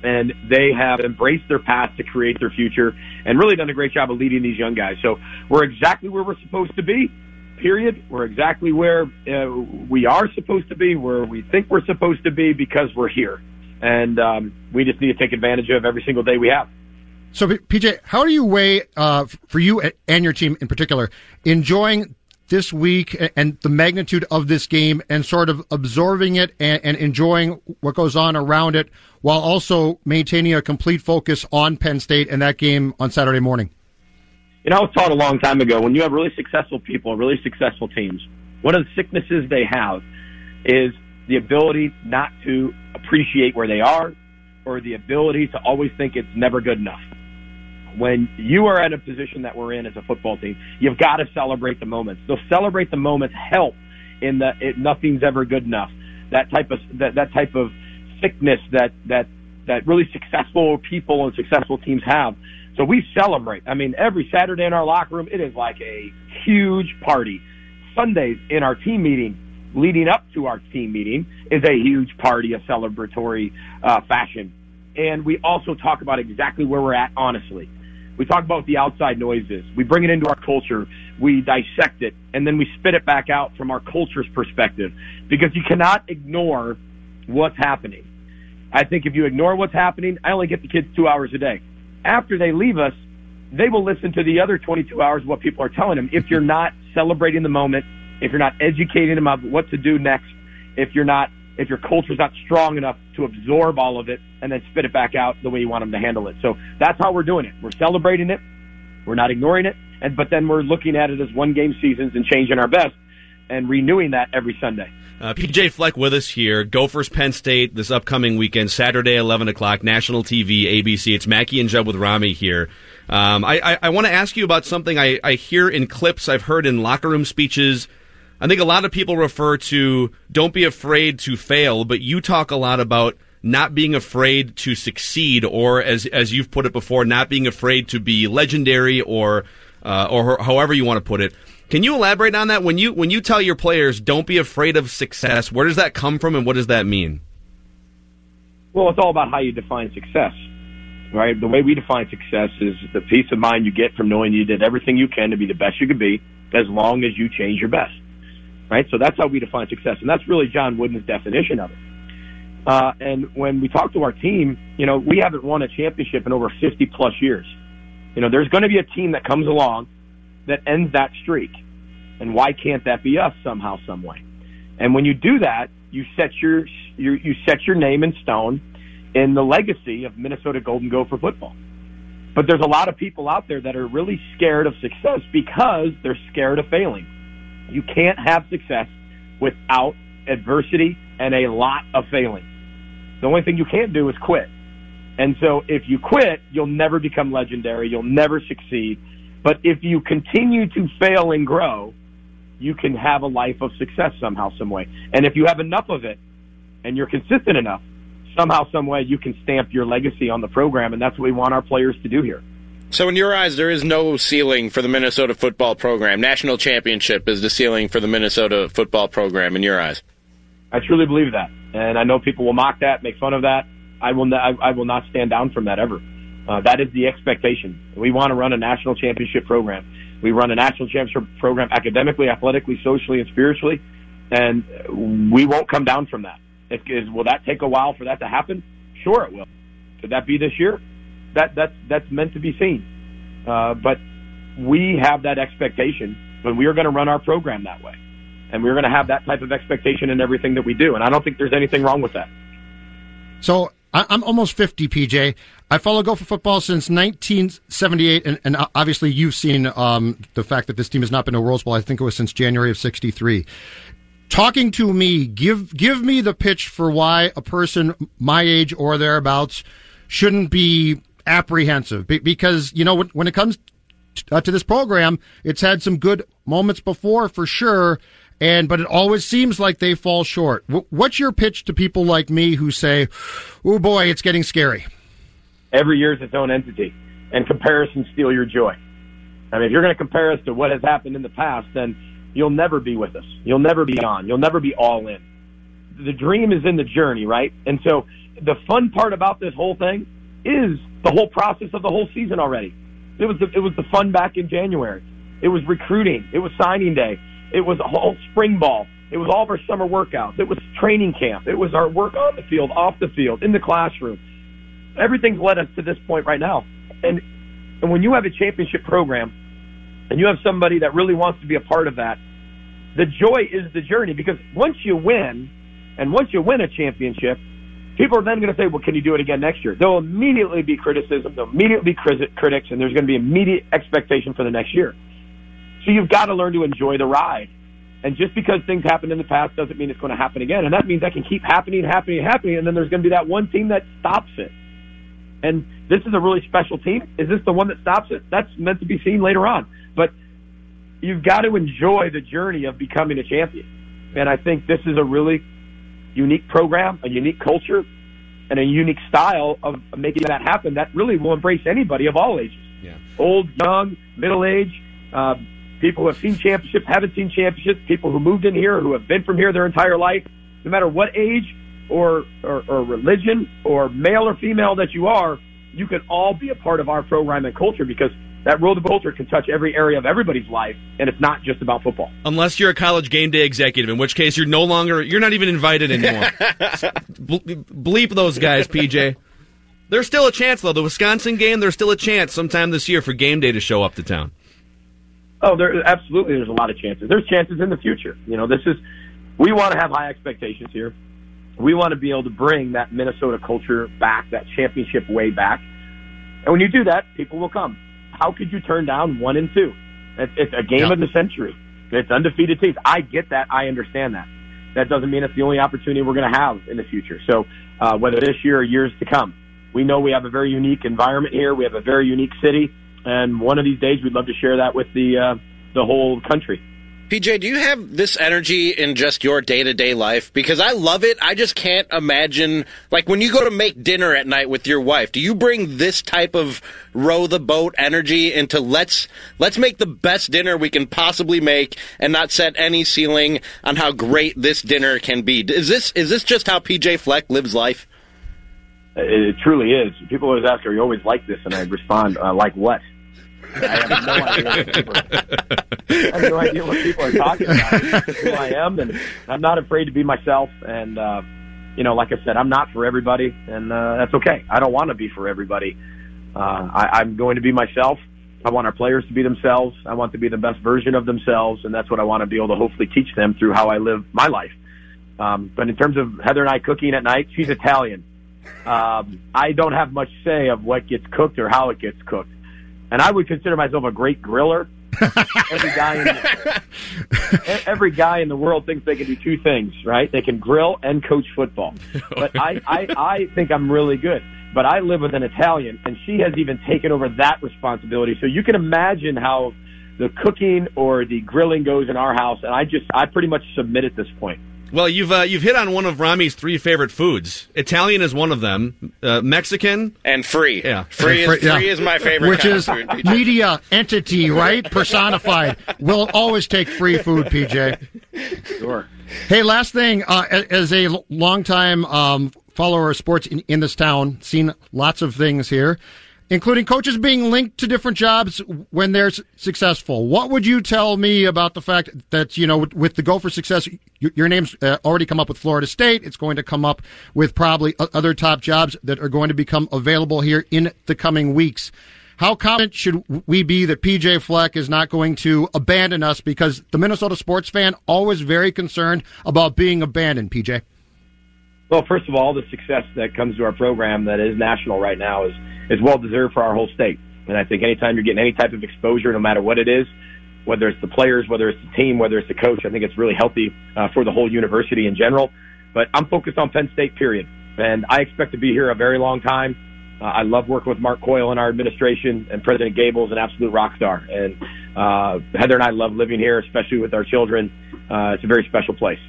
and they have embraced their path to create their future and really done a great job of leading these young guys. So we're exactly where we're supposed to be. Period. We're exactly where uh, we are supposed to be, where we think we're supposed to be because we're here, and um, we just need to take advantage of every single day we have. So, PJ, how do you weigh uh, for you and your team in particular enjoying this week and the magnitude of this game and sort of absorbing it and, and, enjoying what goes on around it while also maintaining a complete focus on Penn State and that game on Saturday morning? You know, I was taught a long time ago when you have really successful people, really successful teams, one of the sicknesses they have is the ability not to appreciate where they are or the ability to always think it's never good enough when you are at a position that we're in as a football team, you've got to celebrate the moments. They'll celebrate the moments help in the it, nothing's ever good enough. That type of that that type of sickness that that that really successful people and successful teams have. So we celebrate. I mean, every Saturday in our locker room, it is like a huge party. Sundays in our team meeting, leading up to our team meeting, is a huge party, a celebratory uh, fashion. And we also talk about exactly where we're at, honestly We talk about the outside noises. We bring it into our culture. We dissect it and then we spit it back out from our culture's perspective because you cannot ignore what's happening. I think if you ignore what's happening, I only get the kids two hours a day. After they leave us, they will listen to the other 22 hours of what people are telling them. If you're not celebrating the moment, if you're not educating them about what to do next, if you're not, if your culture's not strong enough to absorb all of it and then spit it back out the way you want them to handle it. So that's how we're doing it. We're celebrating it. We're not ignoring it. And, but then we're looking at it as one game seasons and changing our best and renewing that every Sunday. Uh, PJ Fleck with us here. Gophers Penn State this upcoming weekend, Saturday, 11 o'clock, national TV, ABC. It's Mackey and Judd with Rami here. Um, I, I, I want to ask you about something I, I hear in clips I've heard in locker room speeches. I think a lot of people refer to don't be afraid to fail, but you talk a lot about not being afraid to succeed, or as as you've put it before, not being afraid to be legendary, or uh, or however you want to put it. Can you elaborate on that? When you when you tell your players don't be afraid of success, where does that come from, and what does that mean? Well, it's all about how you define success, right? The way we define success is the peace of mind you get from knowing you did everything you can to be the best you could be, as long as you change your best, right? So that's how we define success, and that's really John Wooden's definition of it. Uh, and when we talk to our team, you know, we haven't won a championship in over 50 plus years. You know, there's going to be a team that comes along that ends that streak. And why can't that be us somehow, some way? And when you do that, you set your, your you set your name in stone in the legacy of Minnesota Golden Gopher football. But there's a lot of people out there that are really scared of success because they're scared of failing. You can't have success without adversity and a lot of failing. The only thing you can't do is quit. And so if you quit, you'll never become legendary. You'll never succeed. But if you continue to fail and grow, you can have a life of success somehow, some way. And if you have enough of it and you're consistent enough, somehow, some way, you can stamp your legacy on the program. And that's what we want our players to do here. So, in your eyes, there is no ceiling for the Minnesota football program. National championship is the ceiling for the Minnesota football program, in your eyes. I truly believe that, and I know people will mock that, make fun of that. I will. I, I will not stand down from that ever. Uh, that is the expectation. We want to run a national championship program. We run a national championship program academically, athletically, socially, and spiritually, and we won't come down from that. It, is, will that take a while for that to happen? Sure, it will. Could that be this year? That that's that's meant to be seen. Uh, but we have that expectation, when we are going to run our program that way, and we're going to have that type of expectation in everything that we do. And I don't think there's anything wrong with that. So I'm almost 50, PJ. I follow Gopher football since 1978, and, and obviously you've seen um, the fact that this team has not been to Rose Bowl. I think it was since January of '63. Talking to me, give give me the pitch for why a person my age or thereabouts shouldn't be apprehensive, because you know when, when it comes uh, to this program, it's had some good moments before for sure, and but it always seems like they fall short. what's your pitch to people like me who say, "Oh boy, it's getting scary"? Every year is its own entity, and comparisons steal your joy. I mean, if you're going to compare us to what has happened in the past, then you'll never be with us. You'll never be on. You'll never be all in. The dream is in the journey, right? And so the fun part about this whole thing is the whole process of the whole season already. It was the, it was the fun back in January. It was recruiting. It was signing day. It was a whole spring ball. It was all of our summer workouts. It was training camp. It was our work on the field, off the field, in the classroom. Everything's led us to this point right now. And and when you have a championship program and you have somebody that really wants to be a part of that, the joy is the journey because once you win and once you win a championship, people are then going to say, well, can you do it again next year? There'll immediately be criticism. There'll immediately be critics and there's going to be immediate expectation for the next year. So you've got to learn to enjoy the ride. And just because things happened in the past doesn't mean it's going to happen again. And that means that can keep happening, happening, happening. And then there's going to be that one team that stops it. And this is a really special team. Is this the one that stops it? That's meant to be seen later on. But you've got to enjoy the journey of becoming a champion. And I think this is a really unique program, a unique culture, and a unique style of making that happen that really will embrace anybody of all ages. Yeah. Old, young, middle age, uh, people who have seen championships, haven't seen championships, people who moved in here, who have been from here their entire life, no matter what age or, or, or religion or male or female that you are, you can all be a part of our program and culture because that road to culture can touch every area of everybody's life, and it's not just about football. Unless you're a college game day executive, in which case you're no longer you're not even invited anymore. [laughs] Bleep those guys, PJ. There's still a chance though. The Wisconsin game, there's still a chance sometime this year for game day to show up to town. Oh, there absolutely. There's a lot of chances. There's chances in the future. You know, this is we want to have high expectations here. We want to be able to bring that Minnesota culture back, that championship way back. And when you do that, people will come. How could you turn down one and two? It's, it's a game of the century. It's undefeated teams. I get that. I understand that. That doesn't mean it's the only opportunity we're going to have in the future. So, uh, whether this year or years to come, we know we have a very unique environment here. We have a very unique city, and one of these days, we'd love to share that with the uh, the whole country. PJ, do you have this energy in just your day to day life? Because I love it. I just can't imagine, like, when you go to make dinner at night with your wife, do you bring this type of row the boat energy into let's, let's make the best dinner we can possibly make and not set any ceiling on how great this dinner can be? Is this, is this just how PJ Fleck lives life? It truly is. People always ask, "Are you always like this?" And I respond, uh, "Like what?" I have no idea. What people are, I have no idea what people are talking about. Who I am, and I'm not afraid to be myself. And uh, you know, like I said, I'm not for everybody, and uh, that's okay. I don't want to be for everybody. Uh, I, I'm going to be myself. I want our players to be themselves. I want to be the best version of themselves, and that's what I want to be able to hopefully teach them through how I live my life. Um, but in terms of Heather and I cooking at night, she's Italian. Um, I don't have much say of what gets cooked or how it gets cooked. And I would consider myself a great griller. [laughs] every guy in the, every guy in the world thinks they can do two things, right? They can grill and coach football. But I, I, I think I'm really good. But I live with an Italian, and she has even taken over that responsibility. So you can imagine how the cooking or the grilling goes in our house. And I just, I pretty much submit at this point. Well, you've uh, you've hit on one of Rami's three favorite foods. Italian is one of them. Uh, Mexican and free. Yeah, free, is, yeah. free is my favorite. Which kind is of food, media entity, right? [laughs] Personified. We'll always take free food, PJ. Sure. Hey, last thing, uh, as a longtime um, follower of sports in, in this town, seen lots of things here, including coaches being linked to different jobs when they're successful. What would you tell me about the fact that, you know, with, with the Gopher Success, your, your name's uh, already come up with Florida State. It's going to come up with probably other top jobs that are going to become available here in the coming weeks. How confident should we be that PJ Fleck is not going to abandon us because the Minnesota sports fan always very concerned about being abandoned, PJ? Well, first of all, the success that comes to our program that is national right now is is well deserved for our whole state. And I think anytime you're getting any type of exposure, no matter what it is, whether it's the players, whether it's the team, whether it's the coach, I think it's really healthy uh, for the whole university in general. But I'm focused on Penn State, period. And I expect to be here a very long time. Uh, I love working with Mark Coyle in our administration, and President Gabel is an absolute rock star. And uh, Heather and I love living here, especially with our children. Uh, it's a very special place.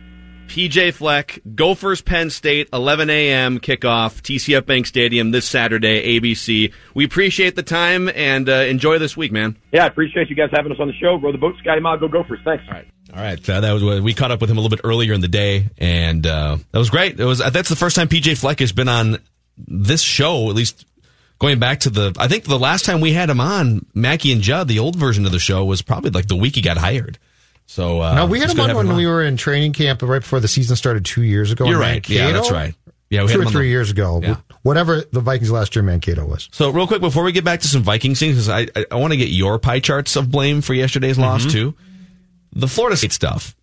PJ Fleck, Gophers Penn State, 11 a.m. kickoff, TCF Bank Stadium this Saturday, ABC. We appreciate the time and uh, enjoy this week, man. Yeah, I appreciate you guys having us on the show. Row the boat, Ski-U-Mah, go Gophers. Thanks. All right. All right, uh, that was we caught up with him a little bit earlier in the day, and uh, that was great. It was that's the first time PJ Fleck has been on this show, at least going back to the. I think the last time we had him on, Mackey and Judd, the old version of the show, was probably like the week he got hired. So uh, no, we had him on when him we were in training camp right before the season started two years ago. You're right. Yeah, that's right. Yeah, we two or three the- years ago. Yeah. Whatever the Vikings last year, Mankato was. So real quick before we get back to some Vikings things, because I I, I want to get your pie charts of blame for yesterday's loss too. The Florida State stuff,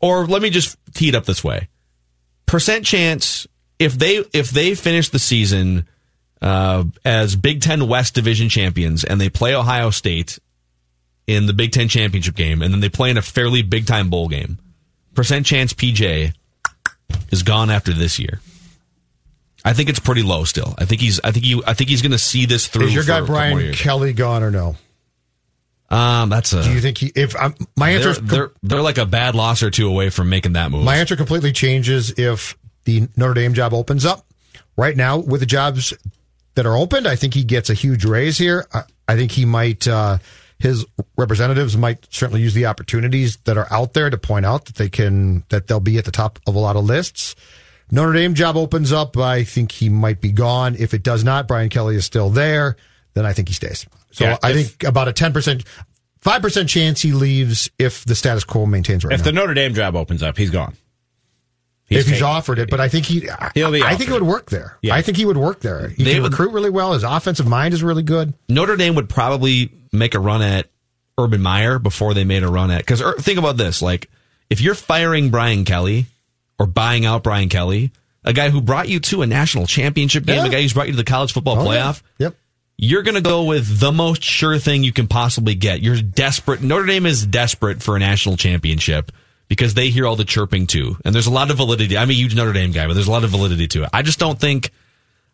or let me just tee it up this way: percent chance if they if they finish the season uh, as Big Ten West Division champions and they play Ohio State in the Big Ten championship game, and then they play in a fairly big time bowl game, percent chance PJ is gone after this year. I think it's pretty low still. I think he's. I think you. I think he's going to see this through. Is your guy a couple more Brian. Kelly gone or no? Um, that's a. Do you think he? If I'm, my answer they're, is they're they're like a bad loss or two away from making that move. My answer completely changes if the Notre Dame job opens up. Right now, with the jobs that are opened, I think he gets a huge raise here. I, I think he might, uh, his representatives might certainly use the opportunities that are out there to point out that they can, that they'll be at the top of a lot of lists. Notre Dame job opens up. I think he might be gone. If it does not, Brian Kelly is still there. Then I think he stays. So Yeah, I if- think about a ten percent, five percent chance he leaves if the status quo maintains right If now. the Notre Dame job opens up, he's gone. He's if he's taken. offered it, but I think he, He'll be I think it would work there. Yeah. I think he would work there. He They can would- recruit really well. His offensive mind is really good. Notre Dame would probably make a run at Urban Meyer before they made a run at because er, think about this: like if you're firing Brian Kelly or buying out Brian Kelly, a guy who brought you to a national championship game, Yeah. a guy who's brought you to the college football Oh, yeah. playoff, Yep. you're going to go with the most sure thing you can possibly get. You're desperate. Notre Dame is desperate for a national championship because they hear all the chirping too. And there's a lot of validity. I'm a huge Notre Dame guy, but there's a lot of validity to it. I just don't think,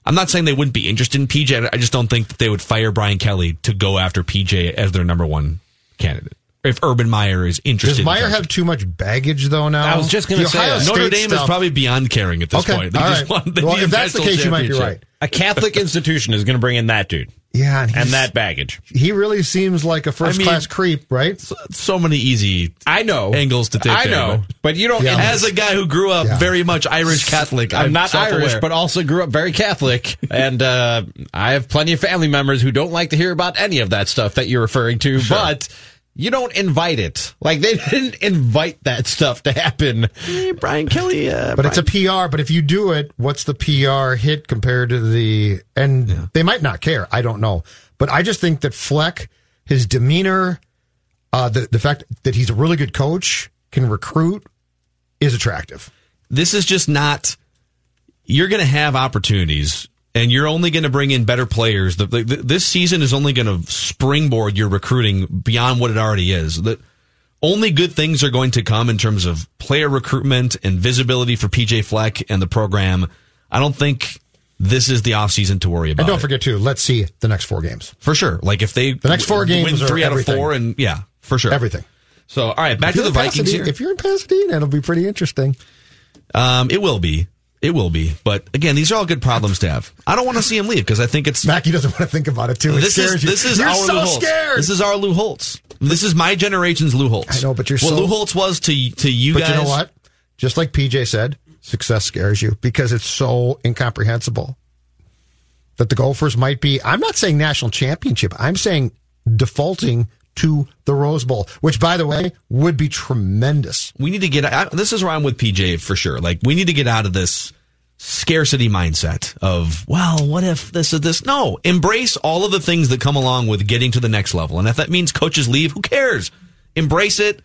I'm not saying they wouldn't be interested in PJ. I just don't think that they would fire Brian Kelly to go after PJ as their number one candidate. If Urban Meyer is interested. Does Meyer coaching. have too much baggage though? Now I was just gonna say uh, Ohio. Notre State Dame is probably beyond caring at this Okay, point. They all just right. want- they Well, if that's the national case, you might be right. A Catholic [laughs] institution is going to bring in that dude Yeah, and, and that baggage. he really seems like a first class creep, right? So, so many easy I know angles to take. I there, know, but- but you don't. Yeah. As a guy who grew up Yeah. very much Irish Catholic, I'm not self-aware. Irish, but also grew up very Catholic, [laughs] and uh, I have plenty of family members who don't like to hear about any of that stuff that you're referring to. But you don't invite it. Like they [laughs] didn't invite that stuff to happen. Hey, Brian Kelly, uh, But it's a PR. But if you do it, what's the PR hit compared to the? And they might not care. I don't know. But I just think that Fleck, his demeanor, uh, the the fact that he's a really good coach, can recruit, is attractive. this is just not. You're going to have opportunities, and you're only going to bring in better players. The, the, this season is only going to springboard your recruiting beyond what it already is. The only good things are going to come in terms of player recruitment and visibility for PJ Fleck and the program. I don't think this is the offseason to worry about. And don't forget too. Let's see the next four games. for sure. Like if they The next four w- games win three out of four, and yeah, for sure, Everything. So all right, back to the Vikings Pasadena- here. If you're in Pasadena, it'll be pretty interesting. Um, it will be. It will be. But again, these are all good problems to have. I don't want to see him leave because I think it's Mackey doesn't want to think about it too. It this scares is you. this is You're our so Lou Holtz. scared. This is our Lou Holtz. This is my generation's Lou Holtz. I know, but you're what so- Lou Holtz was to to you guys. but guys. you know what? Just like PJ said, success scares you because it's so incomprehensible. That the Gophers might be. I'm not saying national championship. I'm saying defaulting to the Rose Bowl, which, by the way, would be tremendous. We need to get. I, this is where I'm with PJ for sure. Like we need to get out of this scarcity mindset of well, what if this is this? No, embrace all of the things that come along with getting to the next level, and if that means coaches leave, who cares? Embrace it.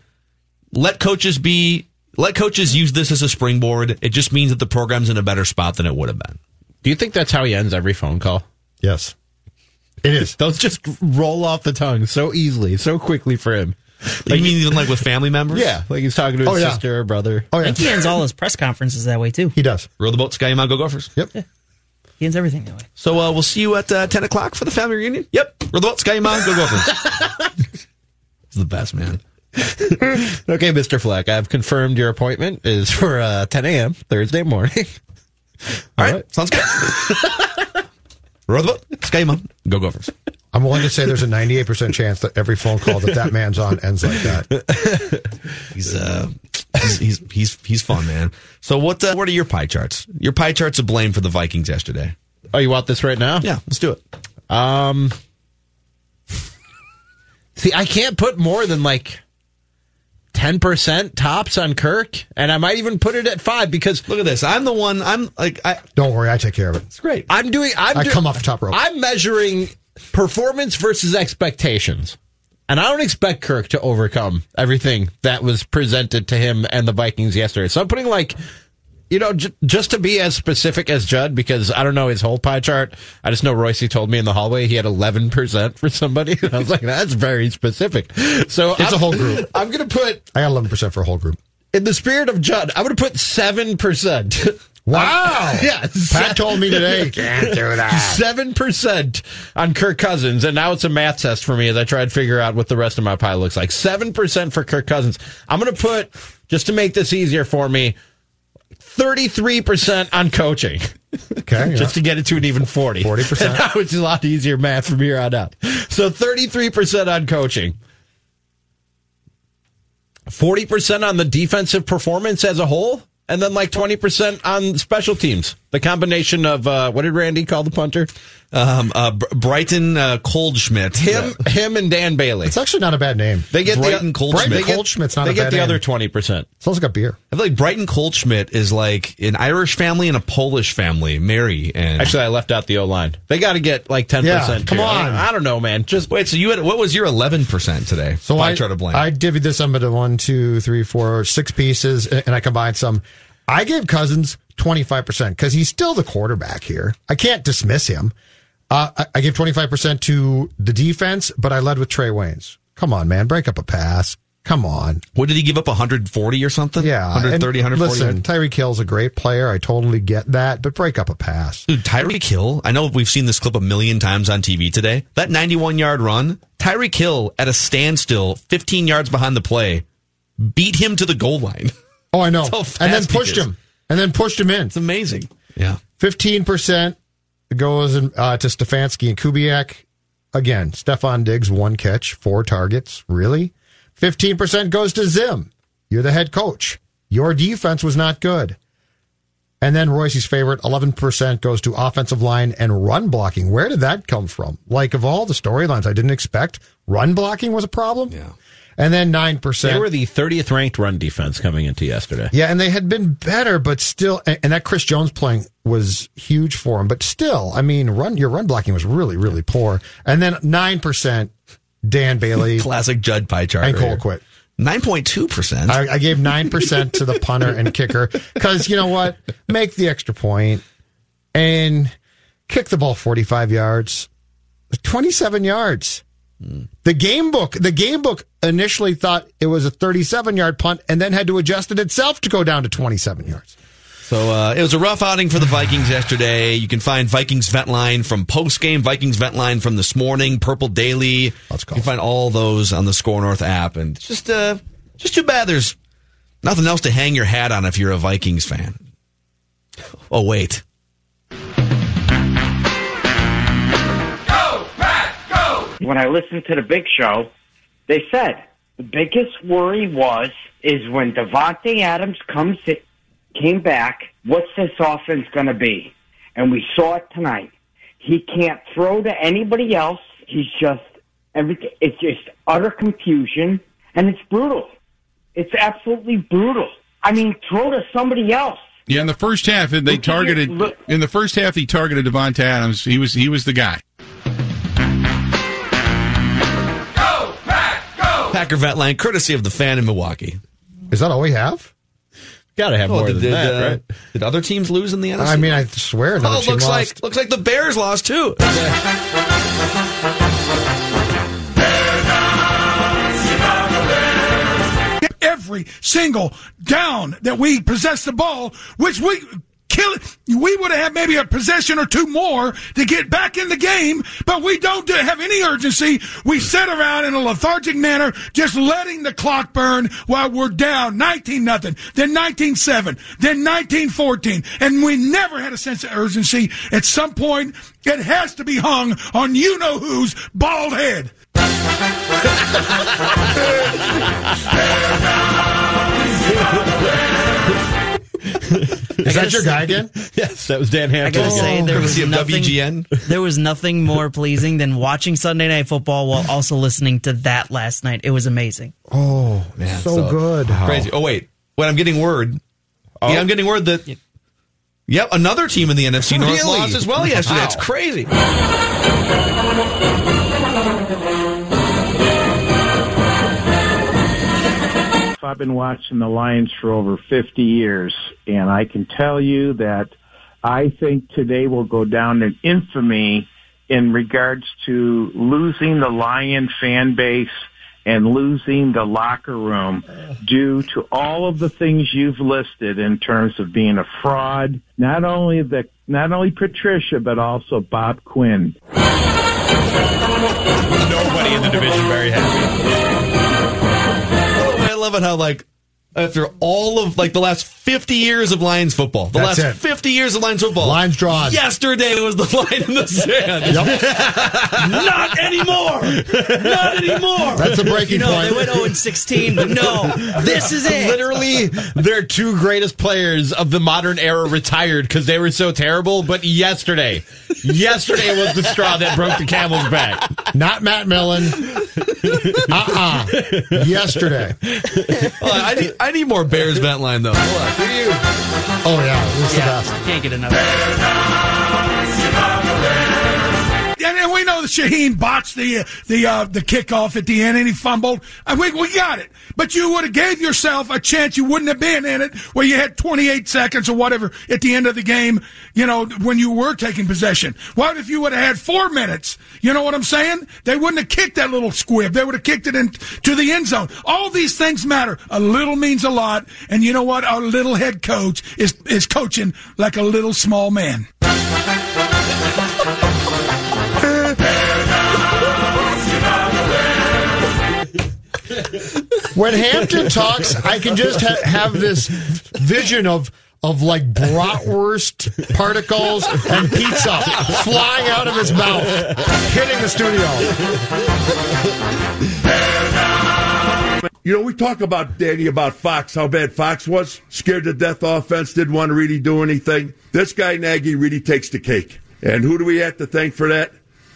Let coaches be. Let coaches use this as a springboard. It just means that the program's in a better spot than it would have been. Do you think that's how he ends every phone call? Yes, it is. Those just roll off the tongue so easily, so quickly for him. you mean even like with family members? Yeah, like he's talking to his Oh, yeah. sister or brother. Oh I yeah, think he ends all his press conferences that way too. he does. Row the boat, Ski-U-Mah, go Gophers. Yep. He ends everything that way. So uh, we'll see you at uh, 10 o'clock for the family reunion. Yep. Row the boat, Ski-U-Mah, go Gophers. [laughs] He's the best, man. [laughs] Okay, Mr. Fleck, I've confirmed your appointment is for uh, 10 a.m. Thursday morning. All right. Sounds good. [laughs] Row the boat, Ski-U-Mah, go Gophers. I'm willing to say there's a 98% chance that every phone call that that man's on ends like that. [laughs] He's, uh, he's, he's, he's, he's fun, man. So what, uh, what are your pie charts? Your pie charts of blame for the Vikings yesterday. Oh, you want this right now? Yeah, let's do it. Um, [laughs] see, I can't put more than like 10% tops on Kirk, and I might even put it at five because Look at this. I'm the one, I'm like, I, Don't worry, I take care of it. it's great. I'm doing, I'm I do- come off the top rope. I'm measuring performance versus expectations. And I don't expect Kirk to overcome everything that was presented to him and the Vikings yesterday. So I'm putting like, you know, j- just to be as specific as Judd, because I don't know his whole pie chart. I just know Royce told me in the hallway he had 11% for somebody. [laughs] I was like, that's very specific. So It's I'm, a whole group. [laughs] I'm going to put, I got 11% for a whole group. in the spirit of Judd, I'm going to put 7%. [laughs] Wow. yeah. Pat told me today, can't do that. Seven percent on Kirk Cousins, and now it's a math test for me as I try to figure out what the rest of my pie looks like. Seven percent for Kirk Cousins. I'm going to put just to make this easier for me. Thirty-three percent on coaching, Okay. [laughs] yeah. just to get it to an even forty. 40%. And now it's a lot easier math from here on out. So thirty-three percent on coaching, forty percent on the defensive performance as a whole, and then like 20% on special teams. The combination of, uh, what did Randy call the punter? Um, uh, Br- Brighton uh, Coldschmidt. Him, him, and Dan Bailey. It's actually not a bad name. They get Brighton the Goldschmidt. They get, not they a get bad the name. other 20%. Sounds like a beer. I feel like Brighton Coldschmidt is like an Irish family and a Polish family, Mary and. Actually, I left out the O line. They got to get like 10%. Come too. on. I don't know, man. Just Wait, so you had what was your eleven percent today? So Pie I try to blame. I divvied this up into one, two, three, four, six pieces, and I combined some. I gave Cousins twenty five percent because he's still the quarterback here. I can't dismiss him. Uh, I, I gave twenty five percent to the defense, but I led with Trae Waynes. Come on, man, break up a pass. Come on. what did he give up? 140 or something? Yeah. 130, and 140. Listen, Tyreek Hill's a great player. I totally get that, but break up a pass. Dude, Tyreek Hill, I know we've seen this clip a million times on TV today. That 91 yard run, Tyreek Hill at a standstill, 15 yards behind the play, beat him to the goal line. [laughs] Oh, I know. That's how fast And then he pushed is. him. And then pushed him in. It's amazing. Yeah. Fifteen percent goes in, uh, to Stefanski and Kubiak. Again, Stefon Diggs one catch, four targets. Really? Fifteen percent goes to Zim. You're the head coach. Your defense was not good. And then Royce's favorite, eleven percent goes to offensive line and run blocking. Where did that come from? Like of all the storylines, I didn't expect run blocking was a problem. Yeah. And then nine percent. they were the 30th ranked run defense coming into yesterday. Yeah, and they had been better, but still, and that Chris Jones playing was huge for him. But still, I mean, run your run blocking was really, really poor. And then nine percent, Dan Bailey [laughs] Classic Judd pie chart. and Cole here. quit. 9.2%. I, I gave nine percent to the punter and kicker because you know what, make the extra point and kick the ball forty-five yards, twenty-seven yards. The game book, the game book initially thought it was a 37 yard punt and then had to adjust it itself to go down to 27 yards. So uh, it was a rough outing for the Vikings yesterday. You can find Vikings Vent Line from post game, Vikings Vent Line from this morning, Purple Daily. Let's go. You can find all those on the SKOR North app, and it's just uh, just too bad there's nothing else to hang your hat on if you're a Vikings fan. Oh wait, [laughs] when I listened to the Big Show, they said the biggest worry was is when Davante Adams comes in, came back. What's this offense going to be? And we saw it tonight. He can't throw to anybody else. He's just everything. It's just utter confusion, and it's brutal. It's absolutely brutal. I mean, throw to somebody else. Yeah, in the first half, they targeted. In the first half, he targeted Davante Adams. He was he was the guy. Packer Vent Line, courtesy of the fan in Milwaukee. Is that all we have? Got to have Oh, more did, than did, that, uh, right? Did other teams lose in the NFC? I mean, I swear another oh, team looks lost. like looks like the Bears lost too. every single down that we possess the ball, which we kill. We would have maybe a possession or two more to get back in the game, but we don't do- have any urgency. We sit around in a lethargic manner, just letting the clock burn while we're down 19 nothing, then 19 7, then 19 14, and we never had a sense of urgency. At some point, it has to be hung on you know who's bald head. [laughs] [laughs] Is that your guy again? [laughs] yes, that was Dan I gotta say, there was nothing. WGN. There was nothing more pleasing than watching Sunday Night Football while also listening to that last night. It was amazing. Oh, Man, so, good. Crazy. Oh wait, wait, I'm getting word. Oh. Yeah, I'm getting word that. Yep, another team in the NFC North Really? lost as well yesterday. Wow. It's crazy. [laughs] I've been watching the Lions for over 50 years, and I can tell you that I think today will go down in infamy in regards to losing the Lion fan base and losing the locker room due to all of the things you've listed in terms of being a fraud. Not only the, not only Patricia, but also Bob Quinn. Nobody in the division very happy. I love it how like after all of like the last 50 years of Lions football. The That's last it. 50 years of Lions football. Lines drawn. Yesterday was the [laughs] line in the sand. [laughs] Not anymore. Not anymore. That's a breaking You know, point. they went 0 16, but no, this is it. Literally, their two greatest players of the modern era retired because they were so terrible. But yesterday, yesterday was the straw that broke the camel's back. Not Matt Millen. [laughs] Uh-uh. Yesterday. Hold on, I, need, I need more Bears vent line though. Hold on. You. Oh, yeah. This is Yeah, the best. can't get enough. And, and we know Shaheen botched the the uh, the kickoff at the end, and he fumbled. And we we got it. But you would have gave yourself a chance. You wouldn't have been in it where you had 28 seconds or whatever at the end of the game. You know when you were taking possession. What if you would have had four minutes? You know what I'm saying? They wouldn't have kicked that little squib. They would have kicked it into the end zone. All these things matter. A little means a lot. And you know what? Our little head coach is is coaching like a little small man. When Hampton talks, I can just ha- have this vision of of like bratwurst particles and pizza flying out of his mouth, hitting the studio. You know, we talk about Danny about Fox, how bad Fox was, scared to death offense, didn't want to really do anything. This guy Nagy really takes the cake, and who do we have to thank for that?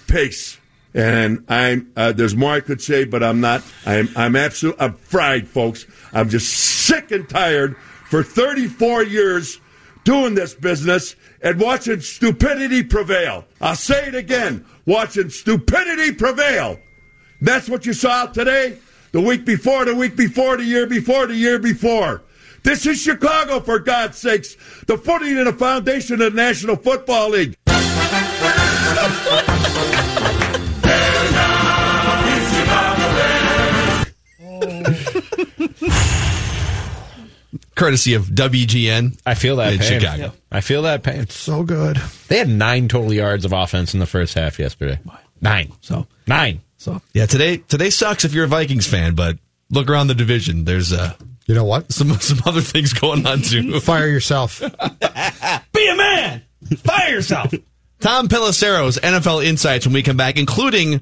Pace. And I'm uh, there's more I could say, but I'm not. I'm I'm absolutely I'm fried, folks. I'm just sick and tired for 34 years doing this business and watching stupidity prevail. I'll say it again: watching stupidity prevail. That's what you saw today, the week before, the week before, the year before, the year before. This is Chicago, for God's sakes. The footing and the foundation of the National Football League. [laughs] Courtesy of WGN. I feel that in pain. Chicago. I feel that pain. It's So good. They had nine total yards of offense in the first half yesterday. Nine. So nine. So yeah, today today sucks if you're a Vikings fan, but look around the division. There's uh You know what? some some other things going on too. [laughs] Fire yourself. [laughs] Be a man. Fire yourself. [laughs] Tom Pelissero's NFL insights when we come back, including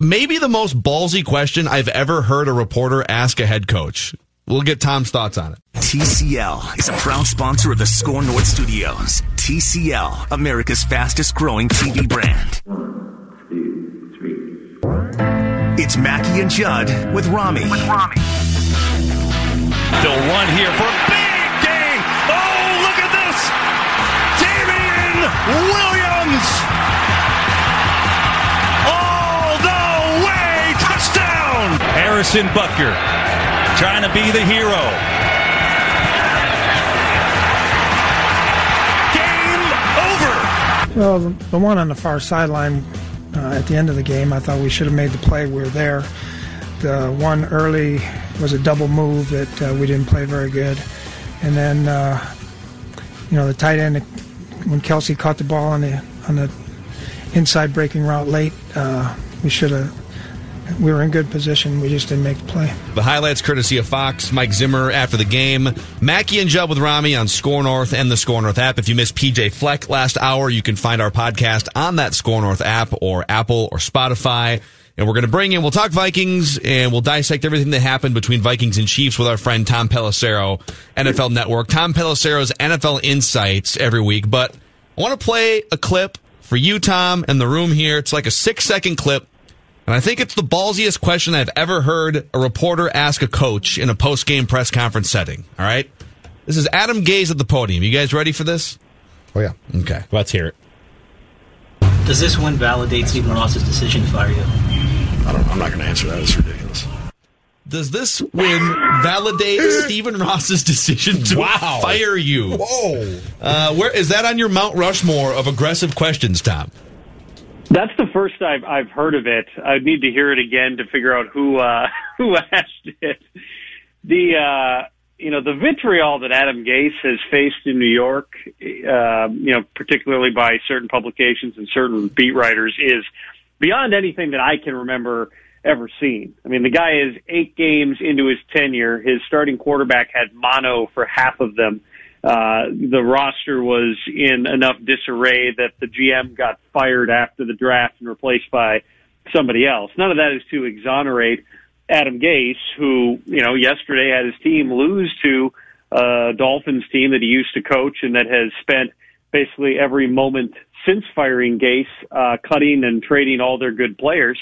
maybe the most ballsy question I've ever heard a reporter ask a head coach. We'll get Tom's thoughts on it. TCL is a proud sponsor of the SKOR North Studios. TCL, America's fastest growing TV brand. One, two, three. It's Mackey and Judd with Rami. With Rami. They'll run here for big game. Oh, look at this. Damien Williams. Harrison Butker trying to be the hero. Game over. Well, the, the one on the far sideline uh, at the end of the game, I thought we should have made the play. We were there. The one early was a double move that uh, we didn't play very good. And then, uh, you know, the tight end, when Kelce caught the ball on the on the inside breaking route late, uh, we should have. We were in good position. We just didn't make the play. The highlights courtesy of Fox, Mike Zimmer after the game. Mackey and Judd with Rami on SKOR North and the SKOR North app. If you missed PJ Fleck last hour, you can find our podcast on that SKOR North app or Apple or Spotify. And we're going to bring in, we'll talk Vikings and we'll dissect everything that happened between Vikings and Chiefs with our friend Tom Pelissero, NFL Network. Tom Pelissero's NFL Insights every week. But I want to play a clip for you, Tom, and the room here. It's like a six second clip. And I think it's the ballsiest question I've ever heard a reporter ask a coach in a post game press conference setting. All right. This is Adam Gase at the podium. You guys ready for this? Oh, yeah. Okay. Let's hear it. Does this win validate Stephen Ross's decision to fire you? I don't. I'm not going to answer that. It's ridiculous. Does this win validate [laughs] Stephen Ross's decision to Wow. fire you? Whoa. Uh, where is that on your Mount Rushmore of aggressive questions, Tom? That's the first I've I've heard of it. I'd need to hear it again to figure out who uh, [laughs] who asked it. The uh, you know the vitriol that Adam Gase has faced in New York, uh, you know, particularly by certain publications and certain beat writers, is beyond anything that I can remember ever seen. I mean, the guy is eight games into his tenure. His starting quarterback had mono for half of them. Uh, the roster was in enough disarray that the GM got fired after the draft and replaced by somebody else. None of that is to exonerate Adam Gase, who, you know, yesterday had his team lose to a Dolphins team that he used to coach and that has spent basically every moment since firing Gase, uh, cutting and trading all their good players.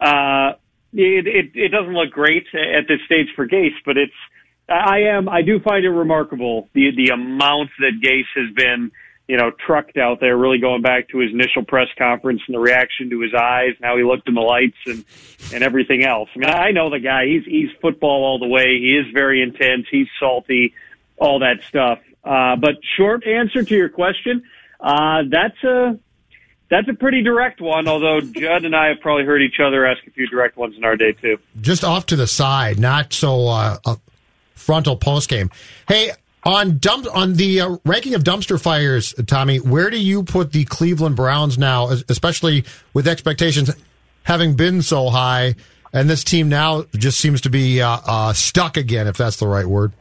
Uh, it, it, it doesn't look great at this stage for Gase, but it's, I am, I do find it remarkable the, the amount that Gase has been, you know, trucked out there, really going back to his initial press conference and the reaction to his eyes and how he looked in the lights and, and everything else. I mean, I know the guy, he's, he's football all the way. He is very intense. He's salty, all that stuff. Uh, but short answer to your question, uh, that's a, that's a pretty direct one, although Judd and I have probably heard each other ask a few direct ones in our day too. Just off to the side, not so uh, uh, frontal post game. Hey, on dump on the uh, ranking of dumpster fires, Tommy, where do you put the Cleveland Browns now, especially with expectations having been so high, and this team now just seems to be uh, uh, stuck again, if that's the right word.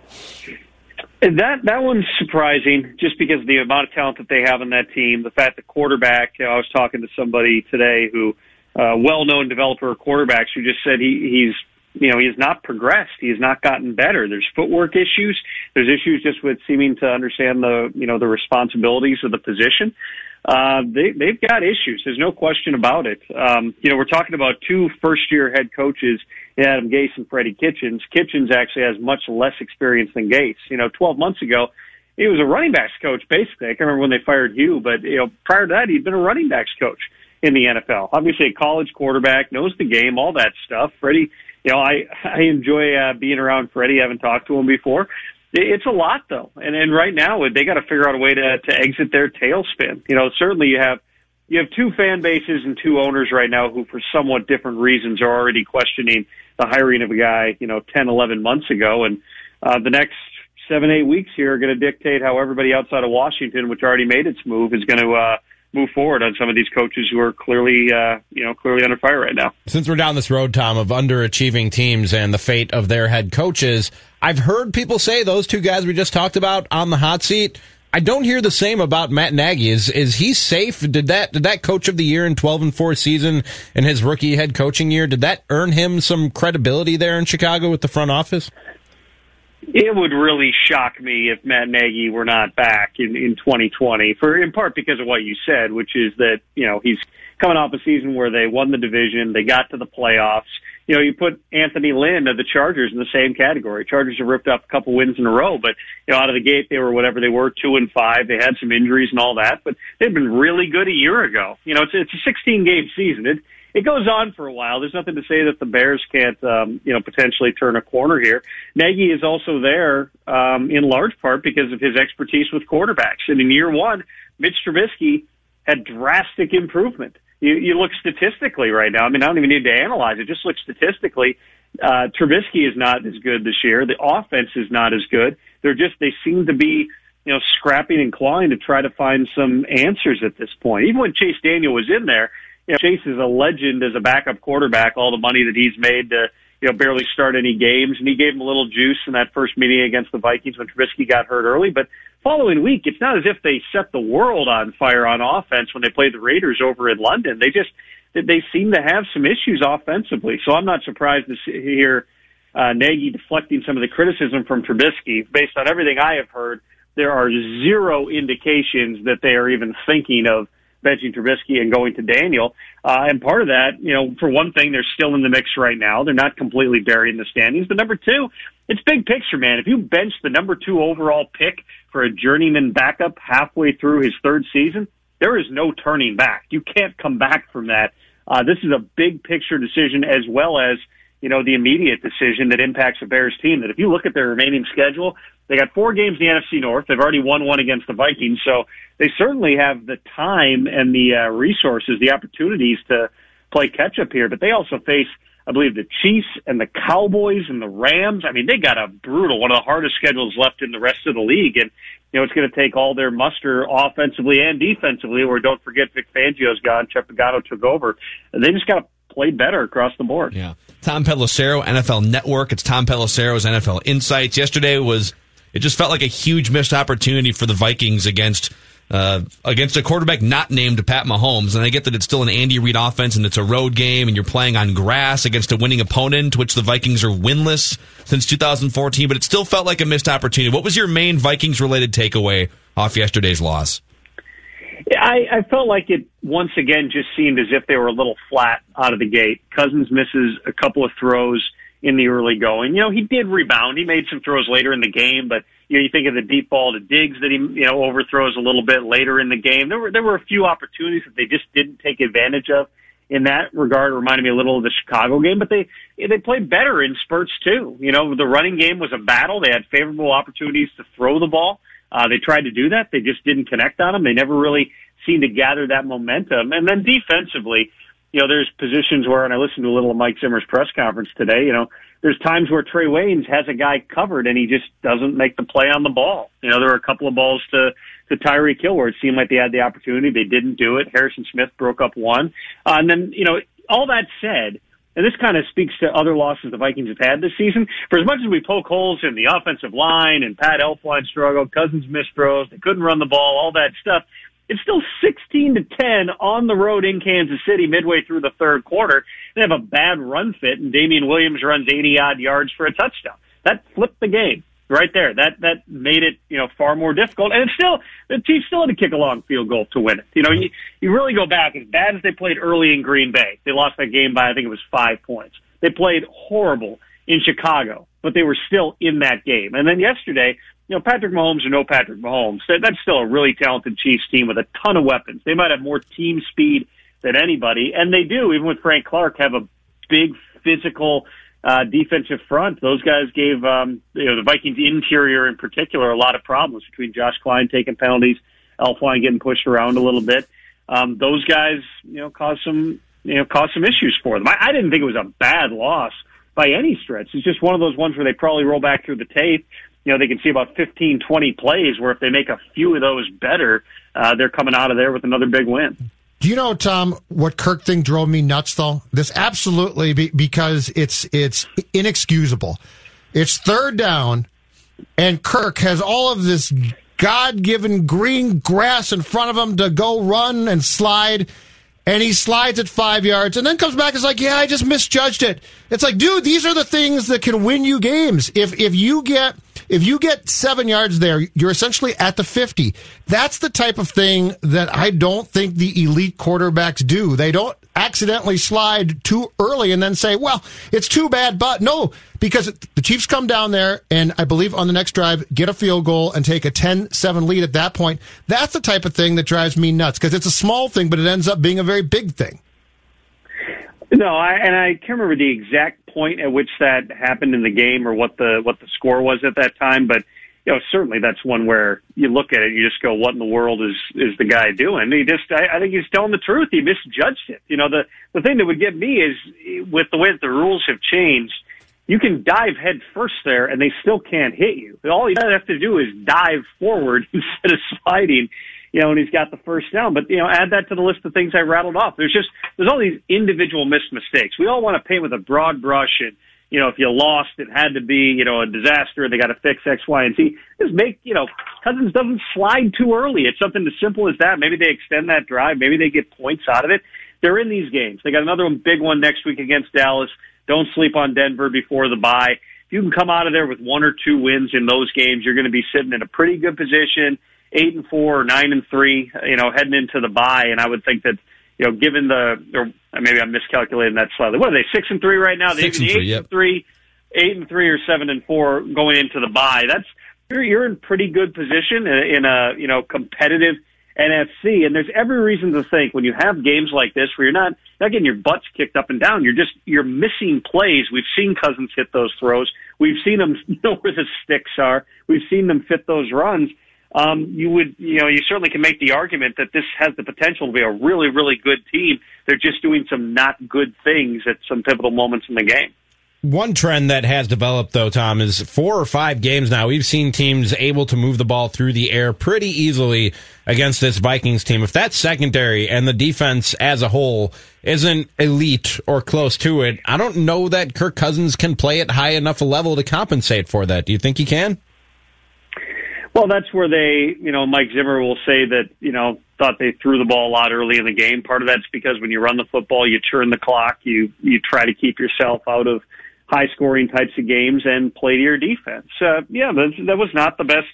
That that one's surprising, just because of the amount of talent that they have on that team. The fact the quarterback, you know, I was talking to somebody today who, uh, well-known developer of quarterbacks, who just said he, he's you know, he has not progressed. He has not gotten better. There's footwork issues. There's issues just with seeming to understand the, you know, the responsibilities of the position. Uh, they, they've got issues. There's no question about it. Um, you know, we're talking about two first year head coaches, Adam Gase and Freddie Kitchens. Kitchens actually has much less experience than Gase. You know, 12 months ago, he was a running backs coach, basically. I can't remember when they fired Hugh, but, you know, prior to that, he'd been a running backs coach in the NFL. Obviously a college quarterback, knows the game, all that stuff. Freddie, you know, I I enjoy uh, being around Freddie. I haven't talked to him before. It's a lot though, and and right now they got to figure out a way to to exit their tailspin. You know, certainly you have you have two fan bases and two owners right now who, for somewhat different reasons, are already questioning the hiring of a guy. You know, ten, eleven months ago, and uh, the next seven, eight weeks here are going to dictate how everybody outside of Washington, which already made its move, is going to uh, move forward on some of these coaches who are clearly, uh, you know, clearly under fire right now. Since we're down this road, Tom, of underachieving teams and the fate of their head coaches, I've heard people say those two guys we just talked about on the hot seat. I don't hear the same about Matt Nagy. Is is he safe? Did that did that coach of the year in twelve and four season in his rookie head coaching year? Did that earn him some credibility there in Chicago with the front office? It would really shock me if Matt Nagy were not back in, in 2020 for in part because of what you said, which is that, you know, he's coming off a season where they won the division, they got to the playoffs. You know, you put Anthony Lynn of the Chargers in the same category. Chargers have ripped up a couple wins in a row, but you know, out of the gate they were whatever they were, two and five. They had some injuries and all that, but they've been really good a year ago. You know, it's it's a 16 game season. It it goes on for a while. There's nothing to say that the Bears can't, um, you know, potentially turn a corner here. Nagy is also there um, in large part because of his expertise with quarterbacks. And in year one, Mitch Trubisky had drastic improvement. You, you look statistically right now. I mean, I don't even need to analyze it. Just look statistically. Uh, Trubisky is not as good this year. The offense is not as good. They're just they seem to be you know scrapping and clawing to try to find some answers at this point. Even when Chase Daniel was in there, you know, Chase is a legend as a backup quarterback. All the money that he's made to you know barely start any games, and he gave him a little juice in that first meeting against the Vikings when Trubisky got hurt early. But following week, it's not as if they set the world on fire on offense when they played the Raiders over in London. They just they seem to have some issues offensively. So I'm not surprised to hear uh, Nagy deflecting some of the criticism from Trubisky. Based on everything I have heard, there are zero indications that they are even thinking of benching Trubisky and going to Daniel. Uh, and part of that, you know, for one thing, they're still in the mix right now. They're not completely buried in the standings. But number two, it's big picture, man. If you bench the number two overall pick for a journeyman backup halfway through his third season, there is no turning back. You can't come back from that. Uh, this is a big picture decision as well as you know, the immediate decision that impacts the Bears team. That if you look at their remaining schedule, they got four games in the NFC North. They've already won one against the Vikings, so they certainly have the time and the uh, resources, the opportunities to play catch up here. But they also face, I believe, the Chiefs and the Cowboys and the Rams. I mean, they got a brutal, one of the hardest schedules left in the rest of the league, and you know it's going to take all their muster offensively and defensively. Where don't forget Vic Fangio's gone, Chuck Pagano took over, and they just got to played better across the board. Yeah. Tom Pelissero, NFL Network. It's Tom Pelissero's NFL Insights. Yesterday was it just felt like a huge missed opportunity for the Vikings against uh, against a quarterback not named Pat Mahomes. And I get that it's still an Andy Reid offense and it's a road game and you're playing on grass against a winning opponent, which the Vikings are winless since 2014. But it still felt like a missed opportunity. What was your main Vikings related takeaway off yesterday's loss? I, I felt like it once again just seemed as if they were a little flat out of the gate. Cousins misses a couple of throws in the early going. You know, he did rebound. He made some throws later in the game, but you know, you think of the deep ball to Diggs that he you know overthrows a little bit later in the game. There were there were a few opportunities that they just didn't take advantage of. In that regard, it reminded me a little of the Chicago game, but they they played better in spurts too. You know, the running game was a battle. They had favorable opportunities to throw the ball. Uh, they tried to do that. They just didn't connect on them. They never really seemed to gather that momentum. And then defensively, you know, there's positions where, and I listened to a little of Mike Zimmer's press conference today, you know, there's times where Trae Waynes has a guy covered and he just doesn't make the play on the ball. You know, there were a couple of balls to, to Tyreek Hill where it seemed like they had the opportunity. They didn't do it. Harrison Smith broke up one. Uh, and then, you know, all that said, and this kind of speaks to other losses the Vikings have had this season. For as much as we poke holes in the offensive line and Pat Elflein struggled, Cousins missed throws, they couldn't run the ball, all that stuff. It's still 16 to 10 on the road in Kansas City midway through the third quarter. They have a bad run fit and Damien Williams runs 80 odd yards for a touchdown. That flipped the game right there. That that made it you know far more difficult. And it's still the Chiefs still had to kick a long field goal to win it. You know, you you really go back as bad as they played early in Green Bay. They lost that game by I think it was five points. They played horrible in Chicago, but they were still in that game. And then yesterday, you know, Patrick Mahomes or no Patrick Mahomes, that, that's still a really talented Chiefs team with a ton of weapons. They might have more team speed than anybody, and they do, even with Frank Clark, have a big physical uh, defensive front. Those guys gave um, you know the Vikings interior in particular a lot of problems between Josh Kline taking penalties, Elflein getting pushed around a little bit. Um, those guys, you know, caused some you know caused some issues for them. I, I didn't think it was a bad loss by any stretch. It's just one of those ones where they probably roll back through the tape. You know, they can see about 15, 20 plays where if they make a few of those better, uh, they're coming out of there with another big win. Do you know, Tom, what Kirk thing drove me nuts though? This absolutely be, because it's it's inexcusable. It's third down, and Kirk has all of this God-given green grass in front of him to go run and slide, and he slides at five yards, and then comes back and is like, "Yeah, I just misjudged it." It's like, dude, these are the things that can win you games. If if you get if you get seven yards there, you're essentially at the 50. That's the type of thing that I don't think the elite quarterbacks do. They don't accidentally slide too early and then say, well, it's too bad, but no, because the Chiefs come down there and I believe on the next drive, get a field goal and take a 10-7 lead at that point. That's the type of thing that drives me nuts because it's a small thing, but it ends up being a very big thing. No, I, and I can't remember the exact point at which that happened in the game or what the what the score was at that time, but you know certainly that's one where you look at it, you just go, "What in the world is is the guy doing?" He just, I, I think he's telling the truth. He misjudged it. You know, the the thing that would get me is with the way that the rules have changed. You can dive head first there, and they still can't hit you. All you have to do is dive forward [laughs] instead of sliding you know, and he's got the first down. But, you know, add that to the list of things I rattled off. There's just, there's all these individual missed mistakes. We all want to paint with a broad brush and, you know, if you lost, it had to be, you know, a disaster. They got to fix X, Y, and Z. Just make, you know, Cousins doesn't slide too early. It's something as simple as that. Maybe they extend that drive. Maybe they get points out of it. They're in these games. They got another one, big one next week against Dallas. Don't sleep on Denver before the bye. If you can come out of there with one or two wins in those games, you're going to be sitting in a pretty good position eight and four or nine and three, you know, heading into the bye. And I would think that, you know, given the, or maybe I'm miscalculating that slightly. What are they, six and three right now? Six they, and three, eight yep. and three, eight and three or seven and four going into the bye. That's, you're, you're in pretty good position in, in a, you know, competitive NFC. And there's every reason to think when you have games like this where you're not, not getting your butts kicked up and down, you're just, you're missing plays. We've seen Cousins hit those throws. We've seen them [laughs] know where the sticks are. We've seen them fit those runs um, you would, you know, you certainly can make the argument that this has the potential to be a really, really good team. They're just doing some not good things at some pivotal moments in the game. One trend that has developed, though, Tom, is four or five games now. We've seen teams able to move the ball through the air pretty easily against this Vikings team. If that secondary and the defense as a whole isn't elite or close to it, I don't know that Kirk Cousins can play at high enough a level to compensate for that. Do you think he can? Well, that's where they, you know, Mike Zimmer will say that, you know, thought they threw the ball a lot early in the game. Part of that's because when you run the football, you turn the clock, you you try to keep yourself out of high scoring types of games and play to your defense. Uh, yeah, that, that was not the best,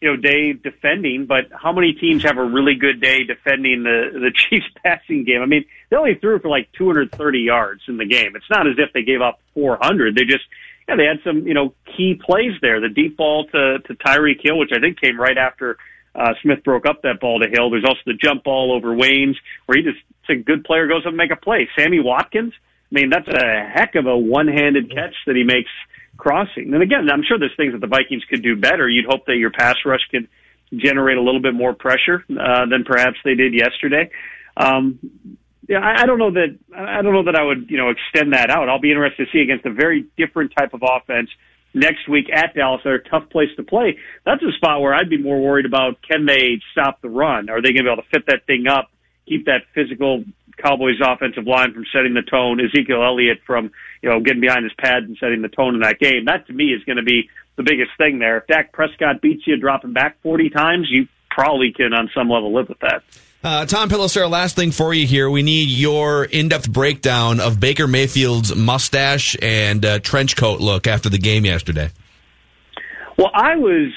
you know, day defending, but how many teams have a really good day defending the the [laughs] Chiefs passing game? I mean, they only threw for like 230 yards in the game. It's not as if they gave up 400. They just yeah, they had some, you know, key plays there. The deep ball to, to Tyreek Hill, which I think came right after uh, Smith broke up that ball to Hill. There's also the jump ball over Waynes, where he just, it's a good player goes up and make a play. Sammy Watkins, I mean, that's a heck of a one-handed catch that he makes crossing. And again, I'm sure there's things that the Vikings could do better. You'd hope that your pass rush could generate a little bit more pressure uh, than perhaps they did yesterday. Um, yeah, I, I don't know that I don't know that I would you know extend that out. I'll be interested to see against a very different type of offense next week at Dallas. They're a tough place to play. That's a spot where I'd be more worried about can they stop the run? Are they going to be able to fit that thing up, keep that physical Cowboys offensive line from setting the tone, Ezekiel Elliott from you know getting behind his pads and setting the tone in that game? That to me is going to be the biggest thing there. If Dak Prescott beats you dropping back 40 times, you probably can on some level live with that. Uh, Tom Pelissero, last thing for you here. We need your in-depth breakdown of Baker Mayfield's mustache and uh, trench coat look after the game yesterday. Well, I was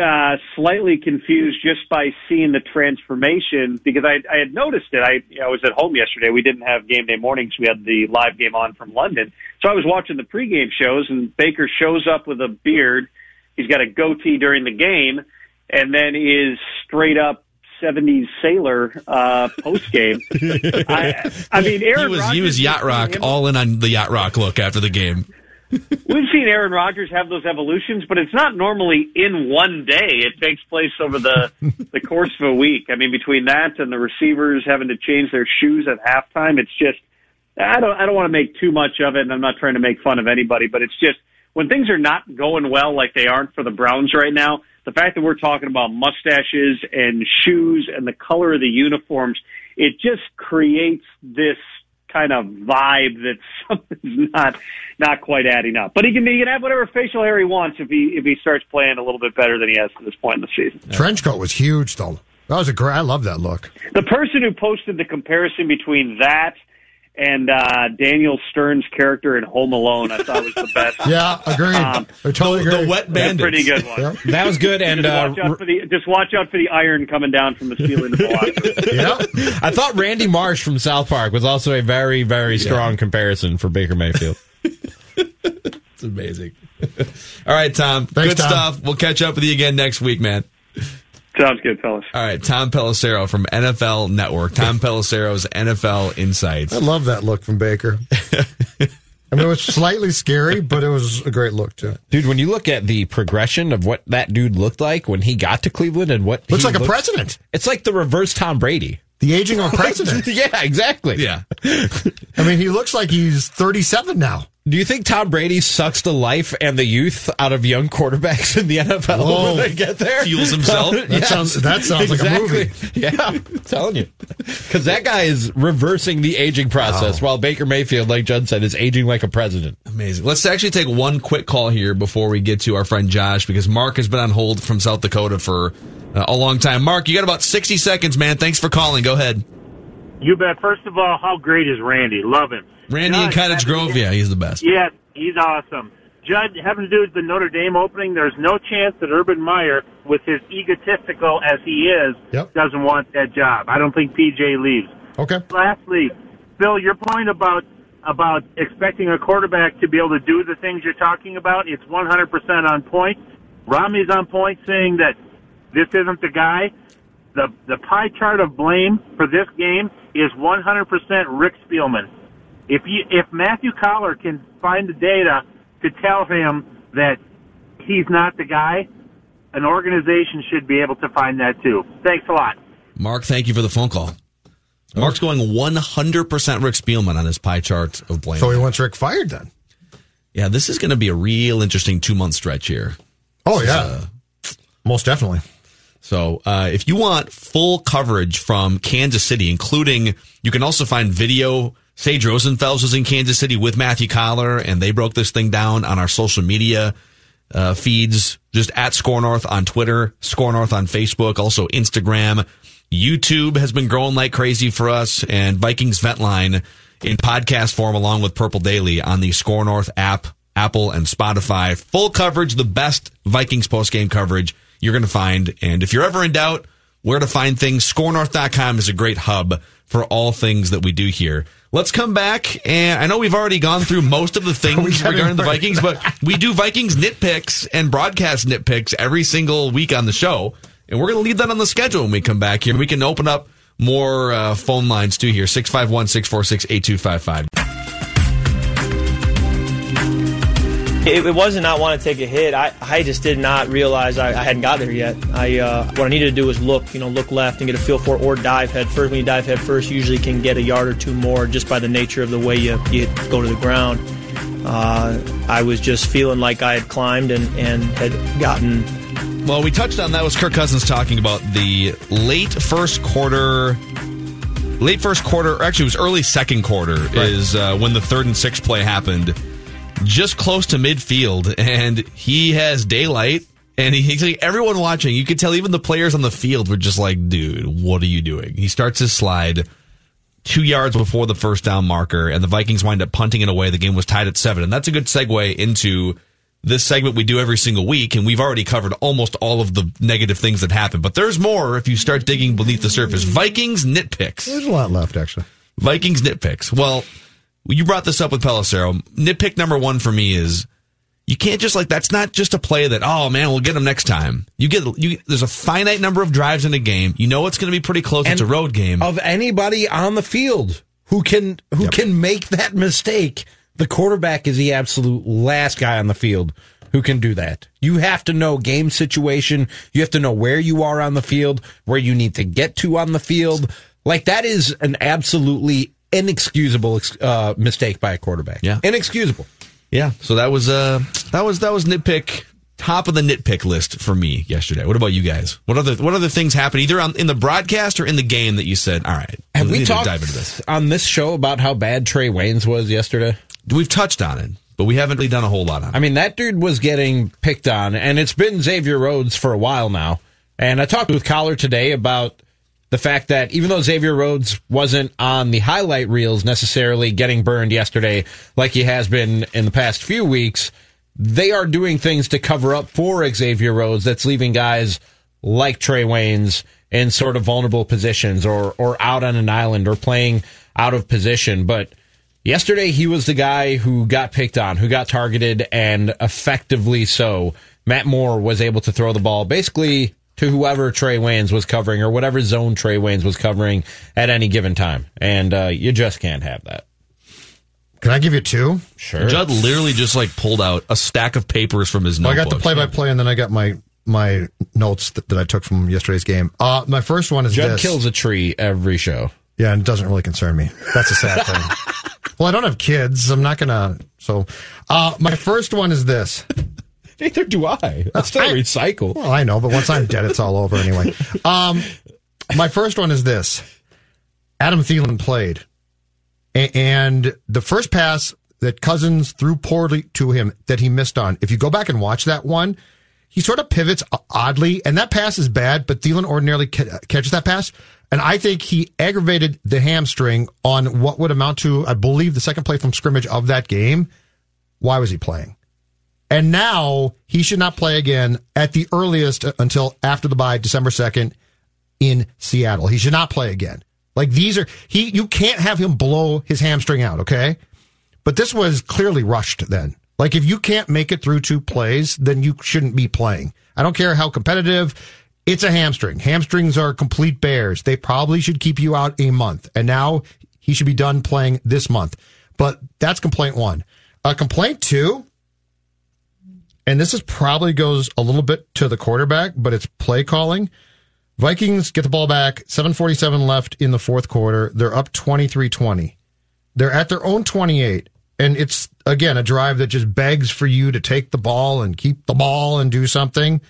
uh, slightly confused just by seeing the transformation because I, I had noticed it. I, I was at home yesterday. We didn't have game day mornings. We had the live game on from London. So I was watching the pregame shows, and Baker shows up with a beard. He's got a goatee during the game, and then is straight up 70s sailor uh, post game. [laughs] I, I mean, Aaron he was, Rodgers he was yacht rock, all in on the yacht rock look after the game. We've seen Aaron Rodgers have those evolutions, but it's not normally in one day. It takes place over the [laughs] the course of a week. I mean, between that and the receivers having to change their shoes at halftime, it's just I don't I don't want to make too much of it, and I'm not trying to make fun of anybody, but it's just when things are not going well like they aren't for the Browns right now. The fact that we're talking about mustaches and shoes and the color of the uniforms, it just creates this kind of vibe that [laughs] something's not not quite adding up. But he can he can have whatever facial hair he wants if he if he starts playing a little bit better than he has to this point in the season. Trench coat was huge, though. That was a great. I love that look. The person who posted the comparison between that and uh, Daniel Stern's character in Home Alone, I thought was the best. [laughs] Yeah, agreed. Um, I totally agree. That's a pretty good one. Yep. That was good. And just, uh, watch out for the, just watch out for the iron coming down from the ceiling of the water. [laughs] I thought Randy Marsh from South Park was also a very, very strong comparison for Baker Mayfield. [laughs] It's amazing. All right, Tom. Thanks, good Tom. stuff. We'll catch up with you again next week, man. Sounds good, fellas. All right, Tom Pelissero from NFL Network. Tom Pelissero's NFL Insights. I love that look from Baker. I mean, it was slightly scary, but it was a great look too. Dude, when you look at the progression of what that dude looked like when he got to Cleveland and what Looks he like a president. It's like the reverse Tom Brady. The aging of a [laughs] president. yeah, exactly. Yeah. I mean, he looks like he's 37 now. Do you think Tom Brady sucks the life and the youth out of young quarterbacks in the NFL Whoa. when they get there? Fuels himself? [laughs] That sounds- that sounds like a movie. [laughs] Yeah, I'm telling you. Because that guy is reversing the aging process while Baker Mayfield, like Judd said, is aging like a president. Amazing. Let's actually take one quick call here before we get to our friend Josh because Mark has been on hold from South Dakota for uh, a long time. Mark, you got about 60 seconds, man. Thanks for calling. Go ahead. You bet. First of all, how great is Randy? Love him. Randy in Cottage Grove, yeah, he's the best. Yeah, he's awesome. Judd, having to do with the Notre Dame opening, there's no chance that Urban Meyer, with his egotistical as he is, Yep. doesn't want that job. I don't think PJ leaves. Okay. Lastly, Phil, your point about about expecting a quarterback to be able to do the things you're talking about, it's 100% on point. Romney's on point saying that this isn't the guy. The the pie chart of blame for this game is 100% Rick Spielman. If you if Matthew Coller can find the data to tell him that he's not the guy, an organization should be able to find that too. Thanks a lot. Mark, thank you for the phone call. Mark's going 100% Rick Spielman on his pie chart of blame. So he wants Rick fired then. Yeah, this is going to be a real interesting two month stretch here. Oh yeah, most definitely. So, uh, if you want full coverage from Kansas City, including you can also find video. Sage Rosenfels was in Kansas City with Matthew Coller, and they broke this thing down on our social media uh, feeds, just at SKOR North on Twitter, SKOR North on Facebook, also Instagram. YouTube has been growing like crazy for us, and Vikings Vent Line in podcast form along with Purple Daily on the SKOR North app, Apple, and Spotify. Full coverage, the best Vikings post game coverage you're going to find. And if you're ever in doubt where to find things, skornorth.com is a great hub for all things that we do here. Let's come back, and I know we've already gone through most of the [laughs] things regarding the Vikings, but we do Vikings nitpicks and broadcast nitpicks every single week on the show, and we're going to leave that on the schedule when we come back here. We can open up more uh, phone lines too here 651 646 8255. It, it wasn't not want to take a hit. I, I just did not realize I, I hadn't got there yet. I uh, what I needed to do was look, you know, look left and get a feel for it, or dive head first. When you dive head first, you usually can get a yard or two more just by the nature of the way you, you go to the ground. Uh, I was just feeling like I had climbed and, and had gotten Well, we touched on that was Kirk Cousins talking about the late first quarter. Late first quarter, or actually, it was early second quarter, is uh, when the third and sixth play happened. Just close to midfield, and he has daylight, and he, he's like, everyone watching, you could tell even the players on the field were just like, dude, what are you doing? He starts his slide two yards before the first down marker, and the Vikings wind up punting it away. The game was tied at seven, and that's a good segue into this segment we do every single week, and we've already covered almost all of the negative things that happen. But there's more if you start digging beneath the surface. Vikings nitpicks. There's a lot left, actually. Vikings nitpicks. Well, you brought this up with Pelissero. Nitpick number one for me is you can't just like that's not just a play that oh man we'll get them next time. You get you there's a finite number of drives in a game. You know it's going to be pretty close. it's a road game. Of anybody on the field who can who can make that mistake, the quarterback is the absolute last guy on the field who can do that. You have to know game situation. You have to know where you are on the field, where you need to get to on the field. Like that is an absolutely inexcusable uh, mistake by a quarterback. Yeah, inexcusable. Yeah. So that was uh that was that was nitpick top of the nitpick list for me yesterday. What about you guys? What other what other things happened either on, in the broadcast or in the game that you said, all right, Have we we talked dive into this? on this show about how bad Trae Waynes was yesterday? We've touched on it, but we haven't really done a whole lot on it. I mean, that dude was getting picked on, and it's been Xavier Rhodes for a while now. And I talked with Coller today about the fact that even though Xavier Rhodes wasn't on the highlight reels necessarily getting burned yesterday like he has been in the past few weeks, they are doing things to cover up for Xavier Rhodes that's leaving guys like Trae Waynes in sort of vulnerable positions or, or out on an island or playing out of position. But yesterday he was the guy who got picked on, who got targeted and effectively so. Matt Moore was able to throw the ball basically to whoever Trae Waynes was covering or whatever zone Trae Waynes was covering at any given time. And uh, you just can't have that. Can I give you two? Sure. Judd literally just like pulled out a stack of papers from his Well, I got the play by play, and then I got my my notes that, that I took from yesterday's game. Uh, my first one is Judd this. kills a tree every show. Yeah, and it doesn't really concern me. That's a sad [laughs] thing. well, I don't have kids. I'm not gonna. So, uh, my first one is this. Neither do I. I still recycle. Well, I know, but once I'm dead, it's all over anyway. [laughs] Um, my first one is this. Adam Thielen played, A- and the first pass that Cousins threw poorly to him that he missed on. If you go back and watch that one, he sort of pivots oddly, and that pass is bad. But Thielen ordinarily ca- catches that pass, and I think he aggravated the hamstring on what would amount to, I believe, the second play from scrimmage of that game. Why was he playing? And now he should not play again at the earliest until after the bye, December 2nd in Seattle. He should not play again. Like these are, he, you can't have him blow his hamstring out, okay? But this was clearly rushed then. Like if you can't make it through two plays, then you shouldn't be playing. I don't care how competitive. It's a hamstring. Hamstrings are complete bears. They probably should keep you out a month. And now he should be done playing this month. But that's complaint one. Uh, complaint two, and this is probably goes a little bit to the quarterback, but it's play calling. Vikings get the ball back, 747 left in the fourth quarter. They're up 23-20. They're at their own 28. and it's again a drive that just begs for you to take the ball and keep the ball and do something.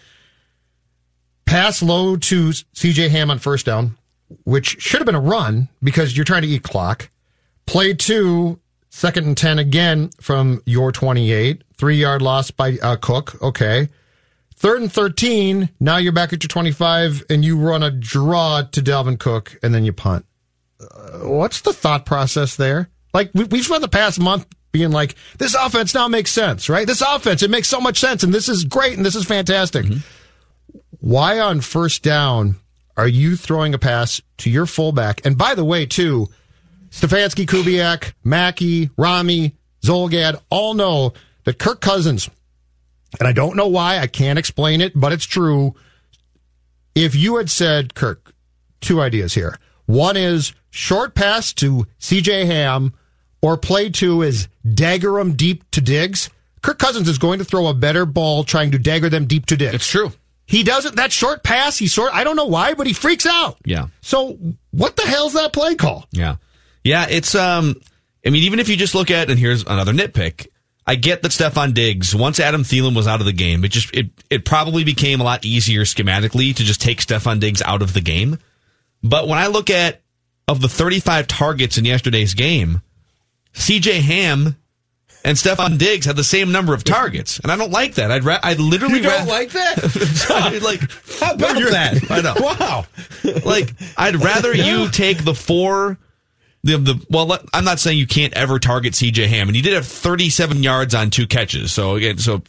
Pass low to CJ Ham on first down, which should have been a run because you're trying to eat clock. Play two, second and 10 again from your 28. Three yard loss by uh, Cook. Okay. Third and 13. Now you're back at your 25 and you run a draw to Dalvin Cook and then you punt. Uh, what's the thought process there? Like we, we've spent the past month being like, this offense now makes sense, right? This offense, it makes so much sense and this is great and this is fantastic. Why on first down are you throwing a pass to your fullback? And by the way, too, Stefanski, Kubiak, Mackey, Rami, Zulgad all know that Kirk Cousins, and I don't know why, I can't explain it, but it's true. If you had said, Kirk, two ideas here. One is short pass to CJ Ham, or play two is dagger them deep to Diggs. Kirk Cousins is going to throw a better ball trying to dagger them deep to Diggs. It's true. He doesn't, that short pass, he sort, I don't know why, but he freaks out. Yeah. So what the hell's that play call? Yeah. Yeah, it's um I mean, even if you just look at and here's another nitpick. I get that Stefon Diggs, once Adam Thielen was out of the game, it just it it probably became a lot easier schematically to just take Stefon Diggs out of the game. But when I look at of the 35 targets in yesterday's game, CJ Ham and Stefon Diggs had the same number of targets, and I don't like that. I'd ra- I'd literally You don't ra- like that? [laughs] like How about that? I know. Wow. like I'd rather you [laughs] take the four. The, the well, let- I'm not saying you can't ever target C.J. Ham, and he did have 37 yards on two catches. So again, so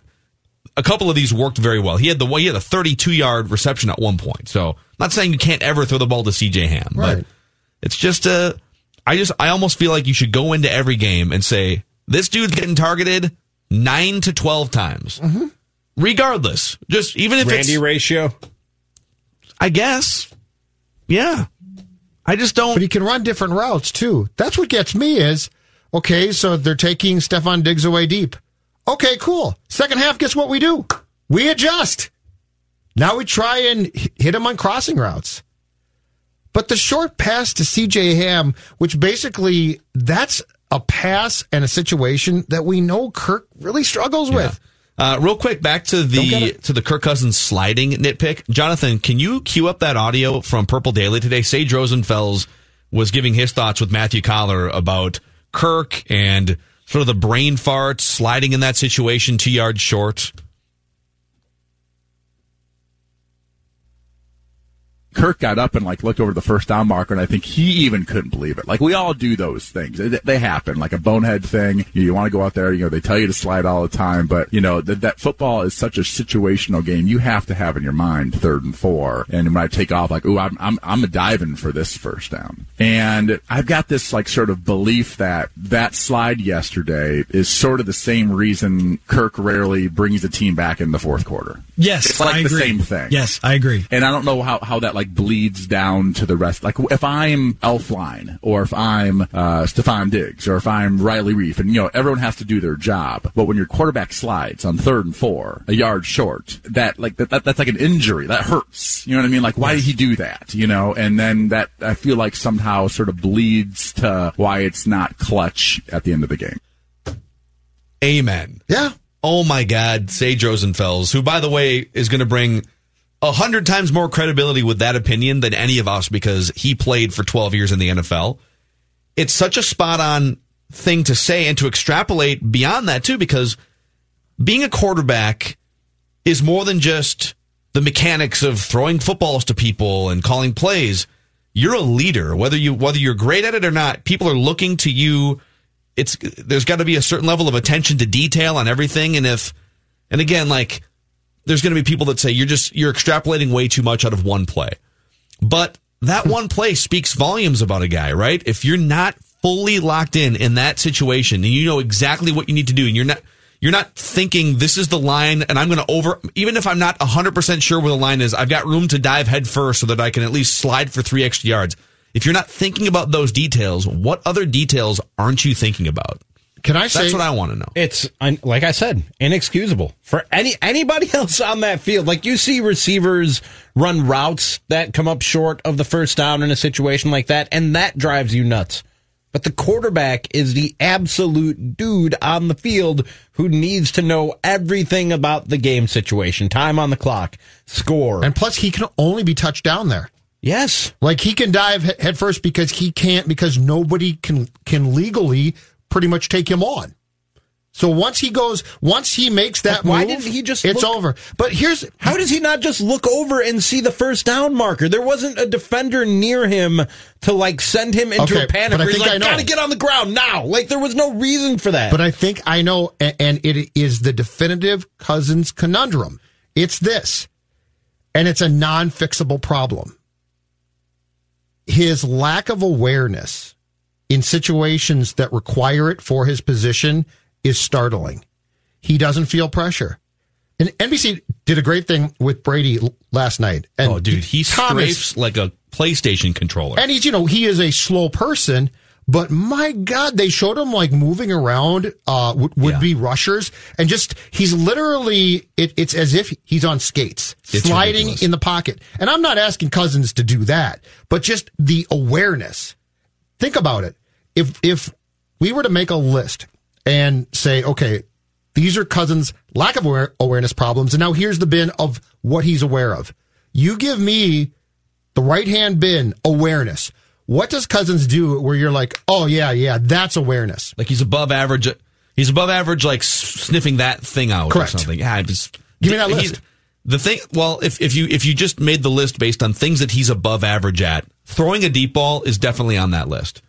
a couple of these worked very well. He had the he had a 32 yard reception at one point. So I'm not saying you can't ever throw the ball to C.J. Ham, but it's just a. I just I almost feel like you should go into every game and say this dude's getting targeted nine to 12 times, mm-hmm. regardless. Just even if it's. Randy it's ratio. I guess. Yeah. I just don't. But he can run different routes too. That's what gets me is okay. So they're taking Stefon Diggs away deep. Okay, cool. Second half, guess what we do? We adjust. Now we try and hit him on crossing routes. But the short pass to CJ Ham, which basically that's a pass and a situation that we know Kirk really struggles with. Uh, real quick, back to the to the Kirk Cousins sliding nitpick. Jonathan, can you cue up that audio from Purple Daily today? Sage Rosenfels was giving his thoughts with Matthew Coller about Kirk and sort of the brain fart sliding in that situation two yards short. Kirk got up and like looked over the first down marker, and I think he even couldn't believe it. Like we all do those things; they, they happen. Like a bonehead thing. You, you want to go out there, you know, they tell you to slide all the time, but you know that that football is such a situational game. You have to have in your mind third and four, and when I take off, like, ooh, I'm I'm I'm a diving for this first down, and I've got this like sort of belief that that slide yesterday is sort of the same reason Kirk rarely brings the team back in the fourth quarter. Yes, it's like I the agree. same thing. Yes, I agree. And I don't know how, how that like bleeds down to the rest. Like if I'm Elflein or if I'm uh, Stefon Diggs or if I'm Riley Reiff, and you know everyone has to do their job. But when your quarterback slides on third and four, a yard short, that like that, that that's like an injury that hurts. You know what I mean? Like why did he do that? You know, and then that I feel like somehow sort of bleeds to why it's not clutch at the end of the game. Amen. Yeah. Oh my God, Sage Rosenfels, who by the way is going to bring a hundred times more credibility with that opinion than any of us because he played for 12 years in the NFL. It's such a spot on thing to say and to extrapolate beyond that too, because being a quarterback is more than just the mechanics of throwing footballs to people and calling plays. You're a leader, whether you whether you're great at it or not. People are looking to you. It's there's got to be a certain level of attention to detail on everything, and if and again, like there's going to be people that say you're just you're extrapolating way too much out of one play, but that one play speaks volumes about a guy, right? If you're not fully locked in in that situation and you know exactly what you need to do, and you're not you're not thinking this is the line and I'm going to over even if I'm not 100% sure where the line is, I've got room to dive head first so that I can at least slide for 3 extra yards. If you're not thinking about those details, what other details aren't you thinking about? Can I say That's what I want to know. It's like I said, inexcusable for any anybody [laughs] else on that field. Like you see receivers run routes that come up short of the first down in a situation like that, and that drives you nuts. But the quarterback is the absolute dude on the field who needs to know everything about the game situation, time on the clock, score. And plus, he can only be touched down there. Yes. Like he can dive he- head first because he can't, because nobody can, can legally pretty much take him on. So once he goes, once he makes that Why move, didn't he just it's look- over. But here's How does he not just look over and see the first down marker? There wasn't a defender near him to like send him into Okay, a panic. but I where he's think I know. gotta get on the ground now. Like there was no reason for that. But I think I know, and it is the definitive Cousins conundrum. It's this, and it's a non fixable problem. His lack of awareness in situations that require it for his position is startling. He doesn't feel pressure. And NBC did a great thing with Brady last night. And oh, dude, he Thomas- strafes like a PlayStation controller. and he's, you know, he is a slow person, but my God, they showed him like moving around, uh, would, would be rushers and just, he's literally, it, it's as if he's on skates, It's sliding ridiculous. in the pocket. And I'm not asking Cousins to do that, but just the awareness. Think about it. If, if we were to make a list and say, okay, these are Cousins' lack of aware- awareness problems, and now here's the bin of what he's aware of. You give me the right hand bin awareness. What does Cousins do where you're like, oh yeah, yeah, that's awareness? Like he's above average. He's above average, like sniffing that thing out Correct. or something. Yeah, just Give me that list. The thing, well, if if you if you just made the list based on things that he's above average at, throwing a deep ball is definitely on that list.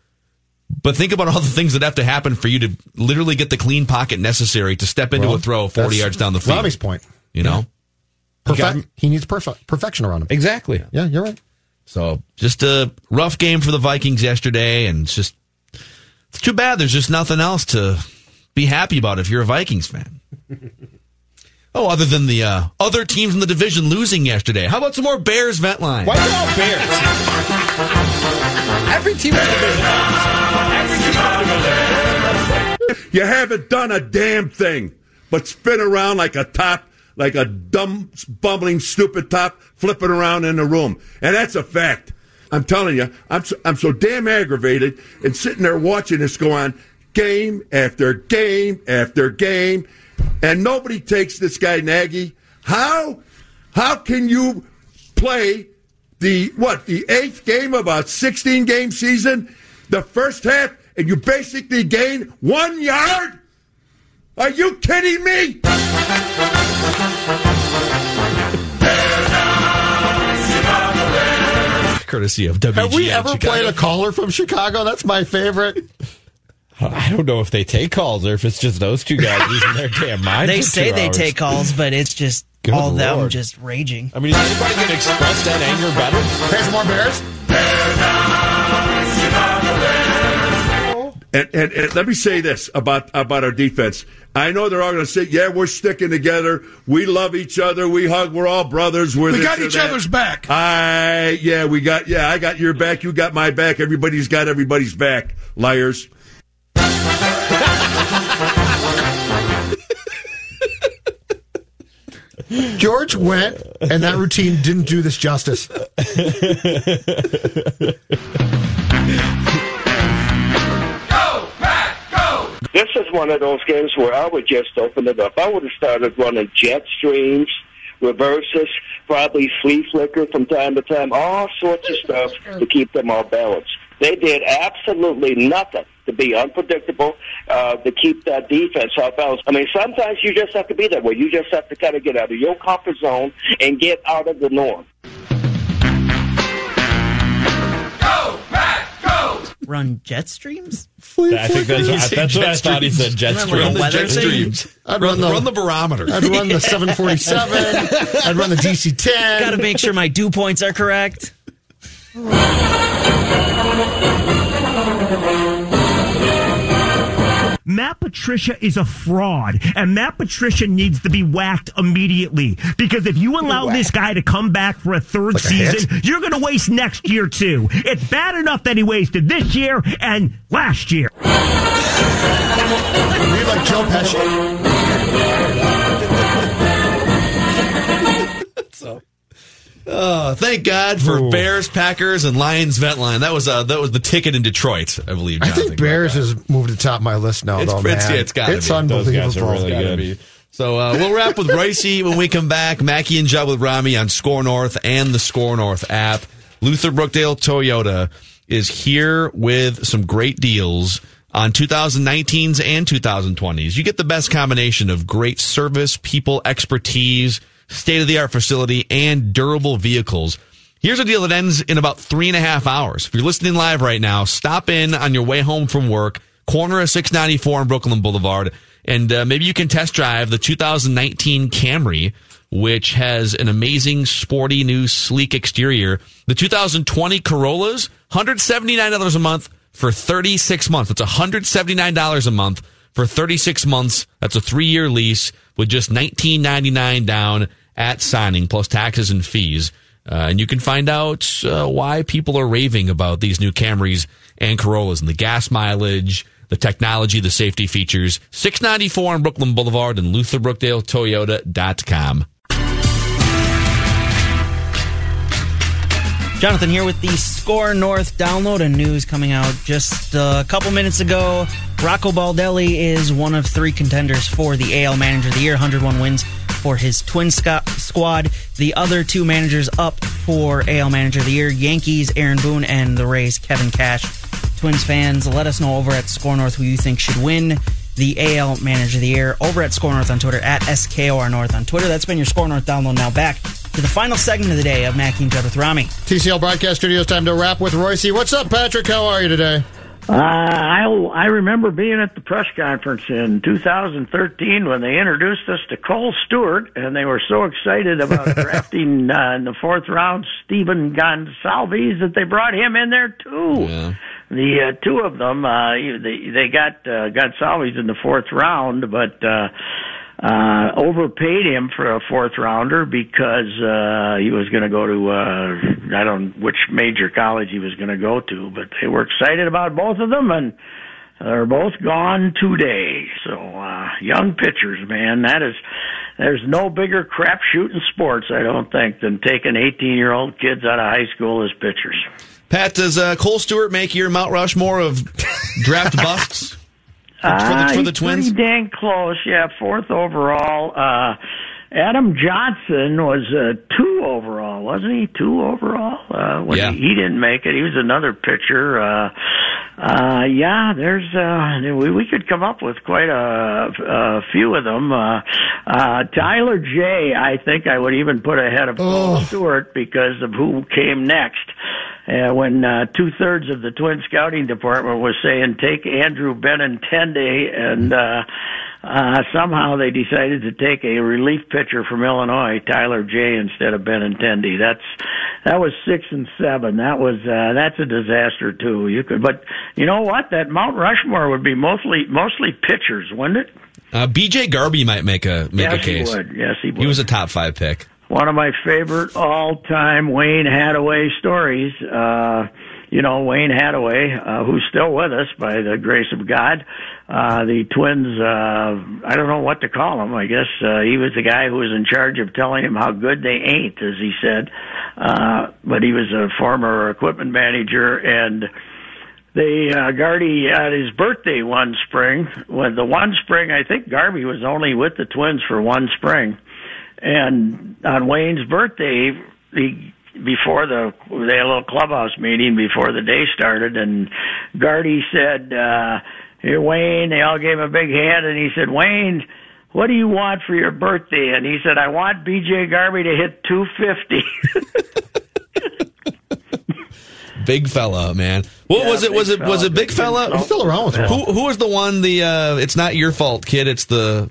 But think about all the things that have to happen for you to literally get the clean pocket necessary to step into Well, a throw forty yards down the field. Robbie's point. You know, Perfect. He needs perfect perfection around him. Exactly. Yeah, you're right. So just a rough game for the Vikings yesterday, and it's just it's too bad. There's just nothing else to be happy about if you're a Vikings fan. [laughs] oh, other than the uh, other teams in the division losing yesterday. How about some more Bears vent line? Why are all Bears? Every team in the division. Every team in the division. You haven't done a damn thing but spin around like a top, like a dumb, bumbling, stupid top, flipping around in the room. And that's a fact. I'm telling you, I'm so, I'm so damn aggravated and sitting there watching this go on game after game after game, and nobody takes this guy Nagy. How? How can you play the what the eighth game of a 16 game season, the first half, and you basically gain one yard? Are you kidding me? Courtesy of WGN. Have we ever Chicago. played a caller from Chicago? That's my favorite. I don't know if they take calls or if it's just those two guys losing their [laughs] damn minds. They say they hours. take calls, but it's just Good all them just raging. I mean, is anybody going to express that anger better? Pay some more Bears. And, and, and let me say this about about our defense. I know they're all going to say, "Yeah, we're sticking together. We love each other. We hug. We're all brothers. We're We got each that." other's back. I yeah, we got yeah. I got your back. You got my back. Everybody's got everybody's back. Liars. George went, and that routine didn't do this justice. Go, Matt, go. This is one of those games where I would just open it up. I would have started running jet streams, reverses, probably flea flicker from time to time, all sorts of [laughs] stuff to keep them all balanced. They did absolutely nothing to be unpredictable, uh, to keep that defense off balance. I mean, sometimes you just have to be that way. You just have to kind of get out of your comfort zone and get out of the norm. Go, Pack, go! Run jet streams? I think that's, what, that's what I thought he said. Jet Remember stream. the weather thing? I'd Run, run the barometer. I'd run the [laughs] 747. I'd run the DC 10. Got to make sure my dew points are correct. [laughs] Matt Patricia is a fraud, and Matt Patricia needs to be whacked immediately. Because if you allow this guy to come back for a third Like a season, you're going to waste next year too. It's bad enough that he wasted this year and last year. Read like Joe Pesci. [laughs] Oh, thank God for Bears, Packers, and Lions vet line. That was uh, that was the ticket in Detroit, I believe. I Jonathan. think Bears has moved to the top of my list now, It's, though, it's, man. it's gotta it's be. unbelievable. It's gotta be. So uh, we'll wrap with Ricey [laughs] when we come back. Mackey and Judd with Rami on SKOR North and the SKOR North app. Luther Brookdale Toyota is here with some great deals on 2019s and 2020s. You get the best combination of great service, people, expertise, state of the art facility, and durable vehicles. Here's a deal that ends in about three and a half hours. If you're listening live right now, stop in on your way home from work, corner of 694 on Brooklyn Boulevard, and uh, maybe you can test drive the 2019 Camry, which has an amazing, sporty, new, sleek exterior. The 2020 Corollas, $179 a month for 36 months. That's $179 a month for 36 months. That's a three year lease with just $19.99 down at signing plus taxes and fees. Uh, and you can find out uh, why people are raving about these new Camrys and Corollas and the gas mileage, the technology, the safety features. 694 on Brooklyn Boulevard and LutherBrookdaleToyota.com. Jonathan here with the SKOR North download and news coming out just a couple minutes ago. Rocco Baldelli is one of three contenders for the AL Manager of the Year, 101 wins for his twin squad. The other two managers up for AL Manager of the Year, Yankees, Aaron Boone, and the Rays, Kevin Cash. Twins fans, let us know over at SKOR North who you think should win the AL Manager of the Year over at SKOR North on Twitter, at SKOR North on Twitter. That's been your SKOR North download. Now back to the final segment of the day of Mackey and Judd with Rami. TCL Broadcast Studios, time to wrap with Reusse. What's up, Patrick? How are you today? Uh, I I remember being at the press conference in 2013 when they introduced us to Kohl Stewart, and they were so excited about [laughs] drafting uh, in the fourth round Stephen Gonsalves that they brought him in there too. The uh, two of them, uh, they they got uh, Gonsalves in the fourth round, but. Uh, uh, overpaid him for a fourth rounder because uh, he was going to go to uh, I don't which major college he was going to go to, but they were excited about both of them, and they're both gone today. So uh, young pitchers, man, that is there's no bigger crapshoot in sports, I don't think, than taking 18 year old kids out of high school as pitchers. Pat, does uh, Kohl Stewart make your Mount Rushmore of draft [laughs] busts? For the, for the he's Twins? Pretty dang close. Yeah, fourth overall. Uh, Adam Johnson was uh, two overall, wasn't he? Two overall. Uh, when Yeah. he, he didn't make it. He was another pitcher. Uh, uh, yeah, there's uh, we we could come up with quite a, a few of them. Uh, uh, Tyler Jay. I think I would even put ahead of Kohl Stewart because of who came next. Uh, when uh, two thirds of the Twin scouting department was saying take Andrew Benintendi, and uh, uh, somehow they decided to take a relief pitcher from Illinois, Tyler Jay, instead of Benintendi. That's that was six and seven. That was uh, that's a disaster too. You could, but you know what? That Mount Rushmore would be mostly mostly pitchers, wouldn't it? Uh, BJ Garbe might make a make yes, a case. he would. Yes, he would. He was a top five pick. One of my favorite all-time Wayne Hattaway stories. Uh, you know, Wayne Hattaway, uh, who's still with us by the grace of God. Uh, the twins, uh, I don't know what to call him. I guess, uh, he was the guy who was in charge of telling him how good they ain't, as he said. Uh, but he was a former equipment manager and, they uh, Gardy at his birthday one spring. When the one spring, I think Garbe was only with the Twins for one spring, and on Wayne's birthday, he before the they had a little clubhouse meeting before the day started, and Gardy said, uh, "Here, Wayne." They all gave him a big hand, and he said, "Wayne." What do you want for your birthday? And he said, I want BJ Garbe to hit 250. [laughs] Big fella, man. What Yeah, was it? Was big it was it big big fella? fella. He's still around with who? Who was the one? The uh, it's not your fault, kid. It's the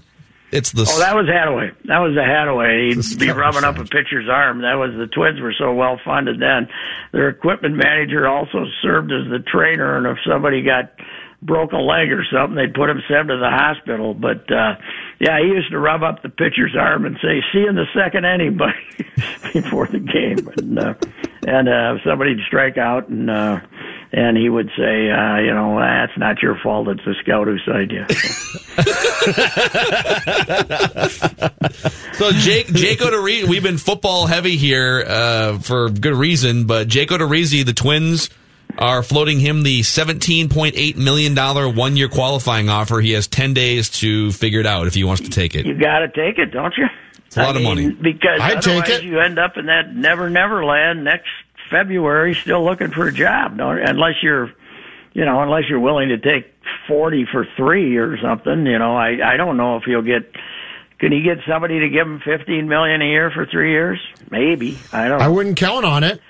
it's the Oh, that was Hattaway. That was the Hattaway. He'd be rubbing up a pitcher's arm. That was the Twins were so well funded then. Their equipment manager also served as the trainer, and if somebody got broke a leg or something, they'd put him sent to the hospital. But uh yeah, he used to rub up the pitcher's arm and say, "See you in the second inning," [laughs] before the game. And uh, and uh, somebody'd strike out and uh, and he would say, uh, you know, that's not your fault. It's the scout who signed you. [laughs] So Jake Jake Odorizzi, we've been football heavy here uh, for good reason, but Jake Odorizzi, the Twins are floating him the seventeen point eight million dollar one year qualifying offer. He has ten days to figure it out if he wants to take it. You got to take it, don't you? It's a lot I of mean, money. Because I'd take otherwise it. you end up in that never never land next February, still looking for a job. Don't, unless you're, you know, unless you're willing to take forty for three or something. You know, I I don't know if he'll get. Can he get somebody to give him fifteen million a year for three years? Maybe. I don't. I wouldn't count on it.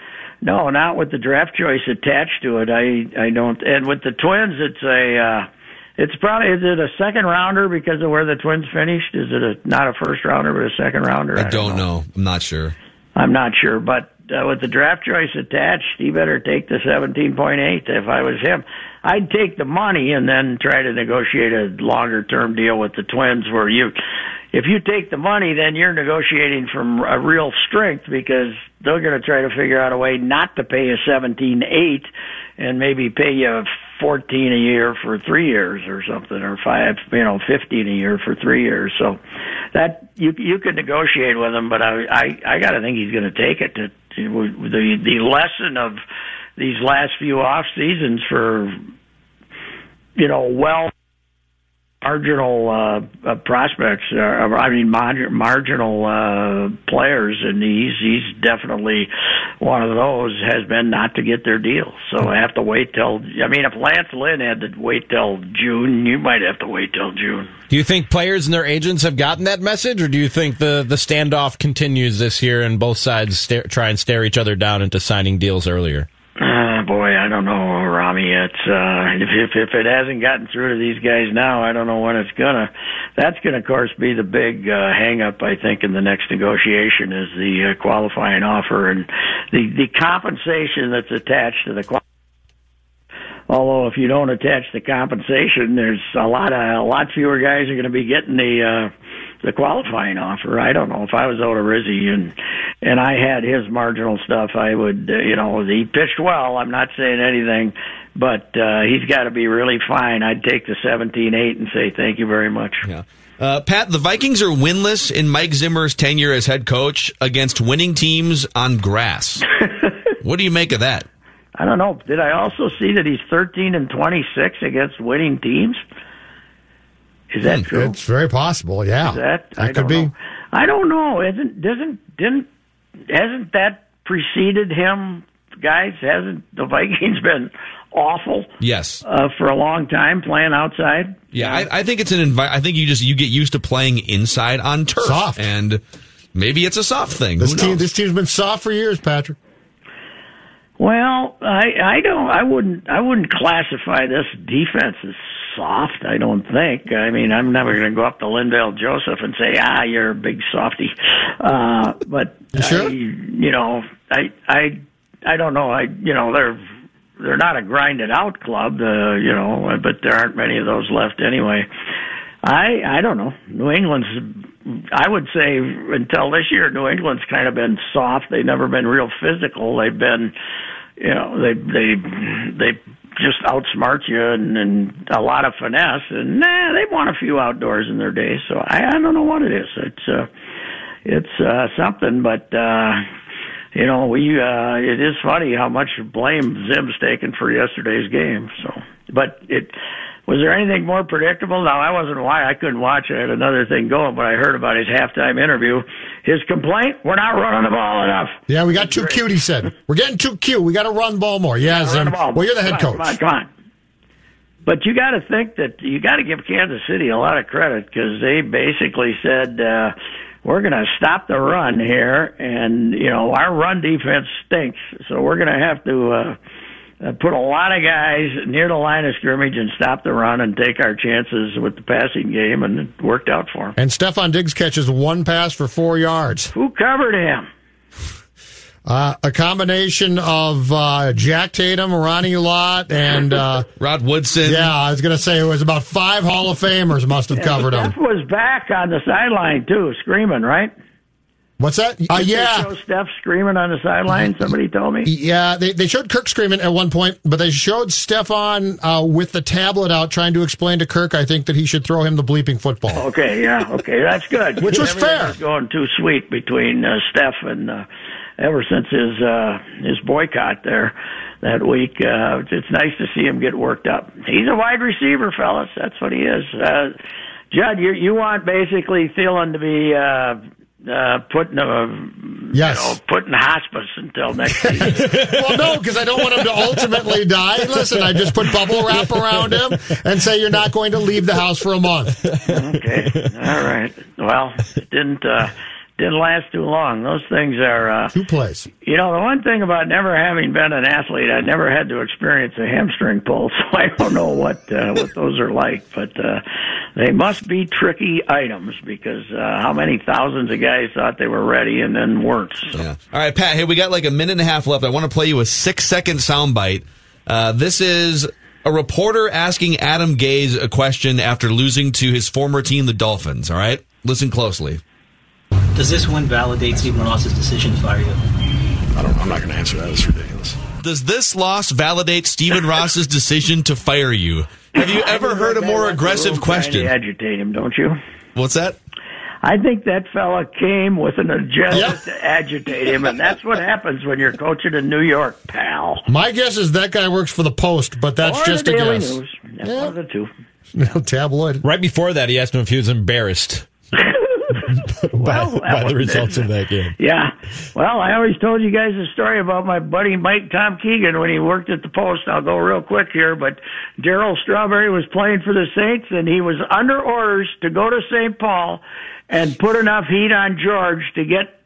No, not with the draft choice attached to it. I I don't. And with the Twins, it's a. uh it's probably is it a second rounder because of where the Twins finished? Is it a not a first rounder but a second rounder? I don't know. I'm not sure. I'm not sure, but uh, with the draft choice attached, he better take the 17.8. If I was him, I'd take the money and then try to negotiate a longer term deal with the Twins where you if you take the money, then you're negotiating from a real strength because they're going to try to figure out a way not to pay a 17.8 and maybe pay you 14 a year for 3 years or something or 5, you know, 15 a year for 3 years. So that you you could negotiate with him, but I I, I got to think he's going to take it. To the the lesson of these last few off seasons for you know well marginal uh, uh, prospects. Uh, I mean mar- marginal uh, players, and he's he's definitely one of those. Has been not to get their deal, so I have to wait till. I mean, if Lance Lynn had to wait till June, you might have to wait till June. Do you think players and their agents have gotten that message, or do you think the, the standoff continues this year and both sides stare, try and stare each other down into signing deals earlier? Uh, boy, I don't know, Rami. It's uh, [laughs] if, if it hasn't gotten through to these guys now, I don't know when it's gonna. That's gonna, of course, be the big uh, hang up. I think in the next negotiation is the uh, qualifying offer and the the compensation that's attached to the. Qual- Although if you don't attach the compensation, there's a lot of a lot fewer guys are going to be getting the uh, the qualifying offer. I don't know if I was Odorizzi and and I had his marginal stuff, I would uh, you know he pitched well. I'm not saying anything, but uh, he's got to be really fine. I'd take the 17-8 and say thank you very much. Yeah. Uh, Pat, the Vikings are winless in Mike Zimmer's tenure as head coach against winning teams on grass. [laughs] what do you make of that? I don't know. Did I also see that he's 13 and 26 against winning teams? Is that true? It's very possible. Yeah, Is that I could be. Know. I don't know. Isn't doesn't didn't hasn't that preceded him, guys? Hasn't the Vikings [laughs] been awful Yes. uh, for a long time playing outside? Yeah, I, I think it's an envi- I think you just you get used to playing inside on turf, Soft. and maybe it's a soft thing. This Who team, knows? this team's been soft for years, Patrick. Well, I I don't I wouldn't I wouldn't classify this defense as soft. I don't think. I mean, I'm never going to go up to Linval Joseph and say, "Ah, you're a big softy." Uh, but sure? I, you know, I I I don't know. I you know they're they're not a grinded out club, uh, you know, but there aren't many of those left anyway. I I don't know. New England's I would say until this year New England's kind of been soft. They've never been real physical. They've been you know, they they they just outsmart you and, and a lot of finesse and nah, they've won a few outdoors in their day. So I, I don't know what it is. It's uh it's uh something but uh you know, we uh it is funny how much blame Zim's taken for yesterday's game. So but it was there anything more predictable? Now I wasn't why I couldn't watch it. I had another thing going, but I heard about his halftime interview. His complaint: we're not running the ball enough. Yeah, we got too cute. He said we're getting too cute. We got to run ball more. Yeah, Zim. Well, you're the head Come on, coach. Come on, come on. But you got to think that you got to give Kansas City a lot of credit because they basically said uh, we're going to stop the run here, and you know our run defense stinks, so we're going to have to. Uh, uh, put a lot of guys near the line of scrimmage and stop the run and take our chances with the passing game, and it worked out for him. And Stefon Diggs catches one pass for four yards. Who covered him? Uh, a combination of uh, Jack Tatum, Ronnie Lott, and uh, [laughs] Rod Woodson. Yeah, I was going to say it was about five Hall of Famers must have covered him. Steph was back on the sideline too, screaming, right? What's that? Uh, Did they yeah. show Steph screaming on the sideline. Somebody told me. Yeah, they, they showed Kirk screaming at one point, but they showed Stefon uh, with the tablet out trying to explain to Kirk, I think, that he should throw him the bleeping football. Okay, yeah, okay, that's good. [laughs] Which was fair. was going too sweet between uh, Steph and uh, ever since his uh, his boycott there that week. Uh, it's nice to see him get worked up. He's a wide receiver, fellas. That's what he is. Uh, Judd, you you want basically Thielen to be. Uh, uh, put in a, Yes. you know, put in hospice until next season. [laughs] well, no, because I don't want him to ultimately die. Listen, I just put bubble wrap around him and say you're not going to leave the house for a month. okay, all right. Well, it didn't uh, didn't last too long. Those things are. Uh, Two plays. You know, the one thing about never having been an athlete, I never had to experience a hamstring pull, [laughs] so I don't know what uh, what those are like. But uh, they must be tricky items because uh, how many thousands of guys thought they were ready and then weren't. So. Yeah. All right, Pat. Hey, we got like a minute and a half left. I want to play you a six second soundbite. Uh, this is a reporter asking Adam Gase a question after losing to his former team, the Dolphins. All right, listen closely. Does this win validate Stephen Ross's decision to fire you? I don't. I'm not going to answer that. It's ridiculous. Does this loss validate Stephen Ross's [laughs] decision to fire you? Have you ever heard a more aggressive question? To agitate him, don't you? What's that? I think that fella came with an agenda to agitate him, and that's what happens when you're coaching in New York, pal. My guess is that guy works for the Post, but that's Or just the a Daily guess. News. That's one of the two. [laughs] tabloid. Right before that, he asked him if he was embarrassed by, [laughs] Well, that by the results of that game. Yeah. Well, I always told you guys a story about my buddy Mike Tom Keegan when he worked at the Post. I'll go real quick here, but Darryl Strawberry was playing for the Saints and he was under orders to go to St. Paul and put enough heat on George to get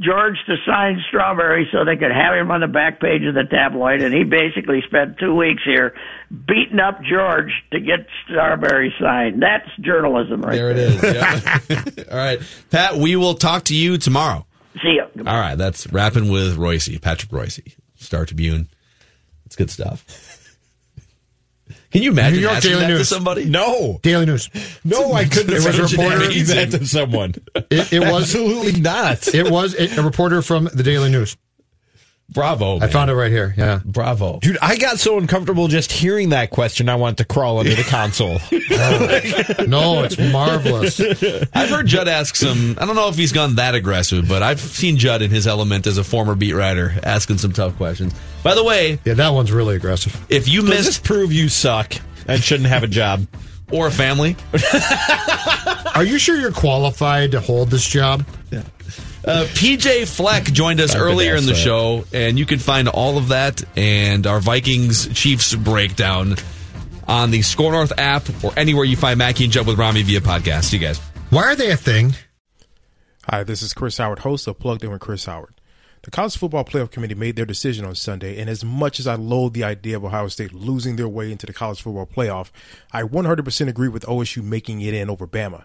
George to sign Strawberry so they could have him on the back page of the tabloid. And he basically spent two weeks here beating up George to get Strawberry signed. That's journalism right There it is. Yeah. [laughs] All right, Pat. We will talk to you tomorrow. See you. All right, that's rapping with Reusse, Patrick Reusse, Star Tribune. It's good stuff. Can you imagine New York asking Daily that to somebody? No, Daily News. no, I couldn't. It was a reporter- asking that to someone. It, it was [laughs] absolutely not. It was a, a reporter from the Daily News. Bravo! I found it right here. Yeah. Bravo, dude! I got so uncomfortable just hearing that question. I wanted to crawl under the console. [laughs] Oh. No, it's marvelous. I've heard Judd ask some. I don't know if he's gone that aggressive, but I've seen Judd in his element as a former beat writer asking some tough questions. By the way, Yeah, that one's really aggressive. if you Does missed this prove you suck and shouldn't have a job? or a family, [laughs] Are you sure you're qualified to hold this job? Uh, PJ Fleck joined us earlier in the that. show, and you can find all of that and our Vikings Chiefs breakdown on the SKOR North app or anywhere you find Mackey and Judd with Rami via podcast. You guys. Why are they a thing? Hi, this is Chris Howard, host of Plugged In with Chris Howard. The College Football Playoff Committee made their decision on Sunday, and as much as I loathe the idea of Ohio State losing their way into the College Football Playoff, I 100% agree with OSU making it in over Bama.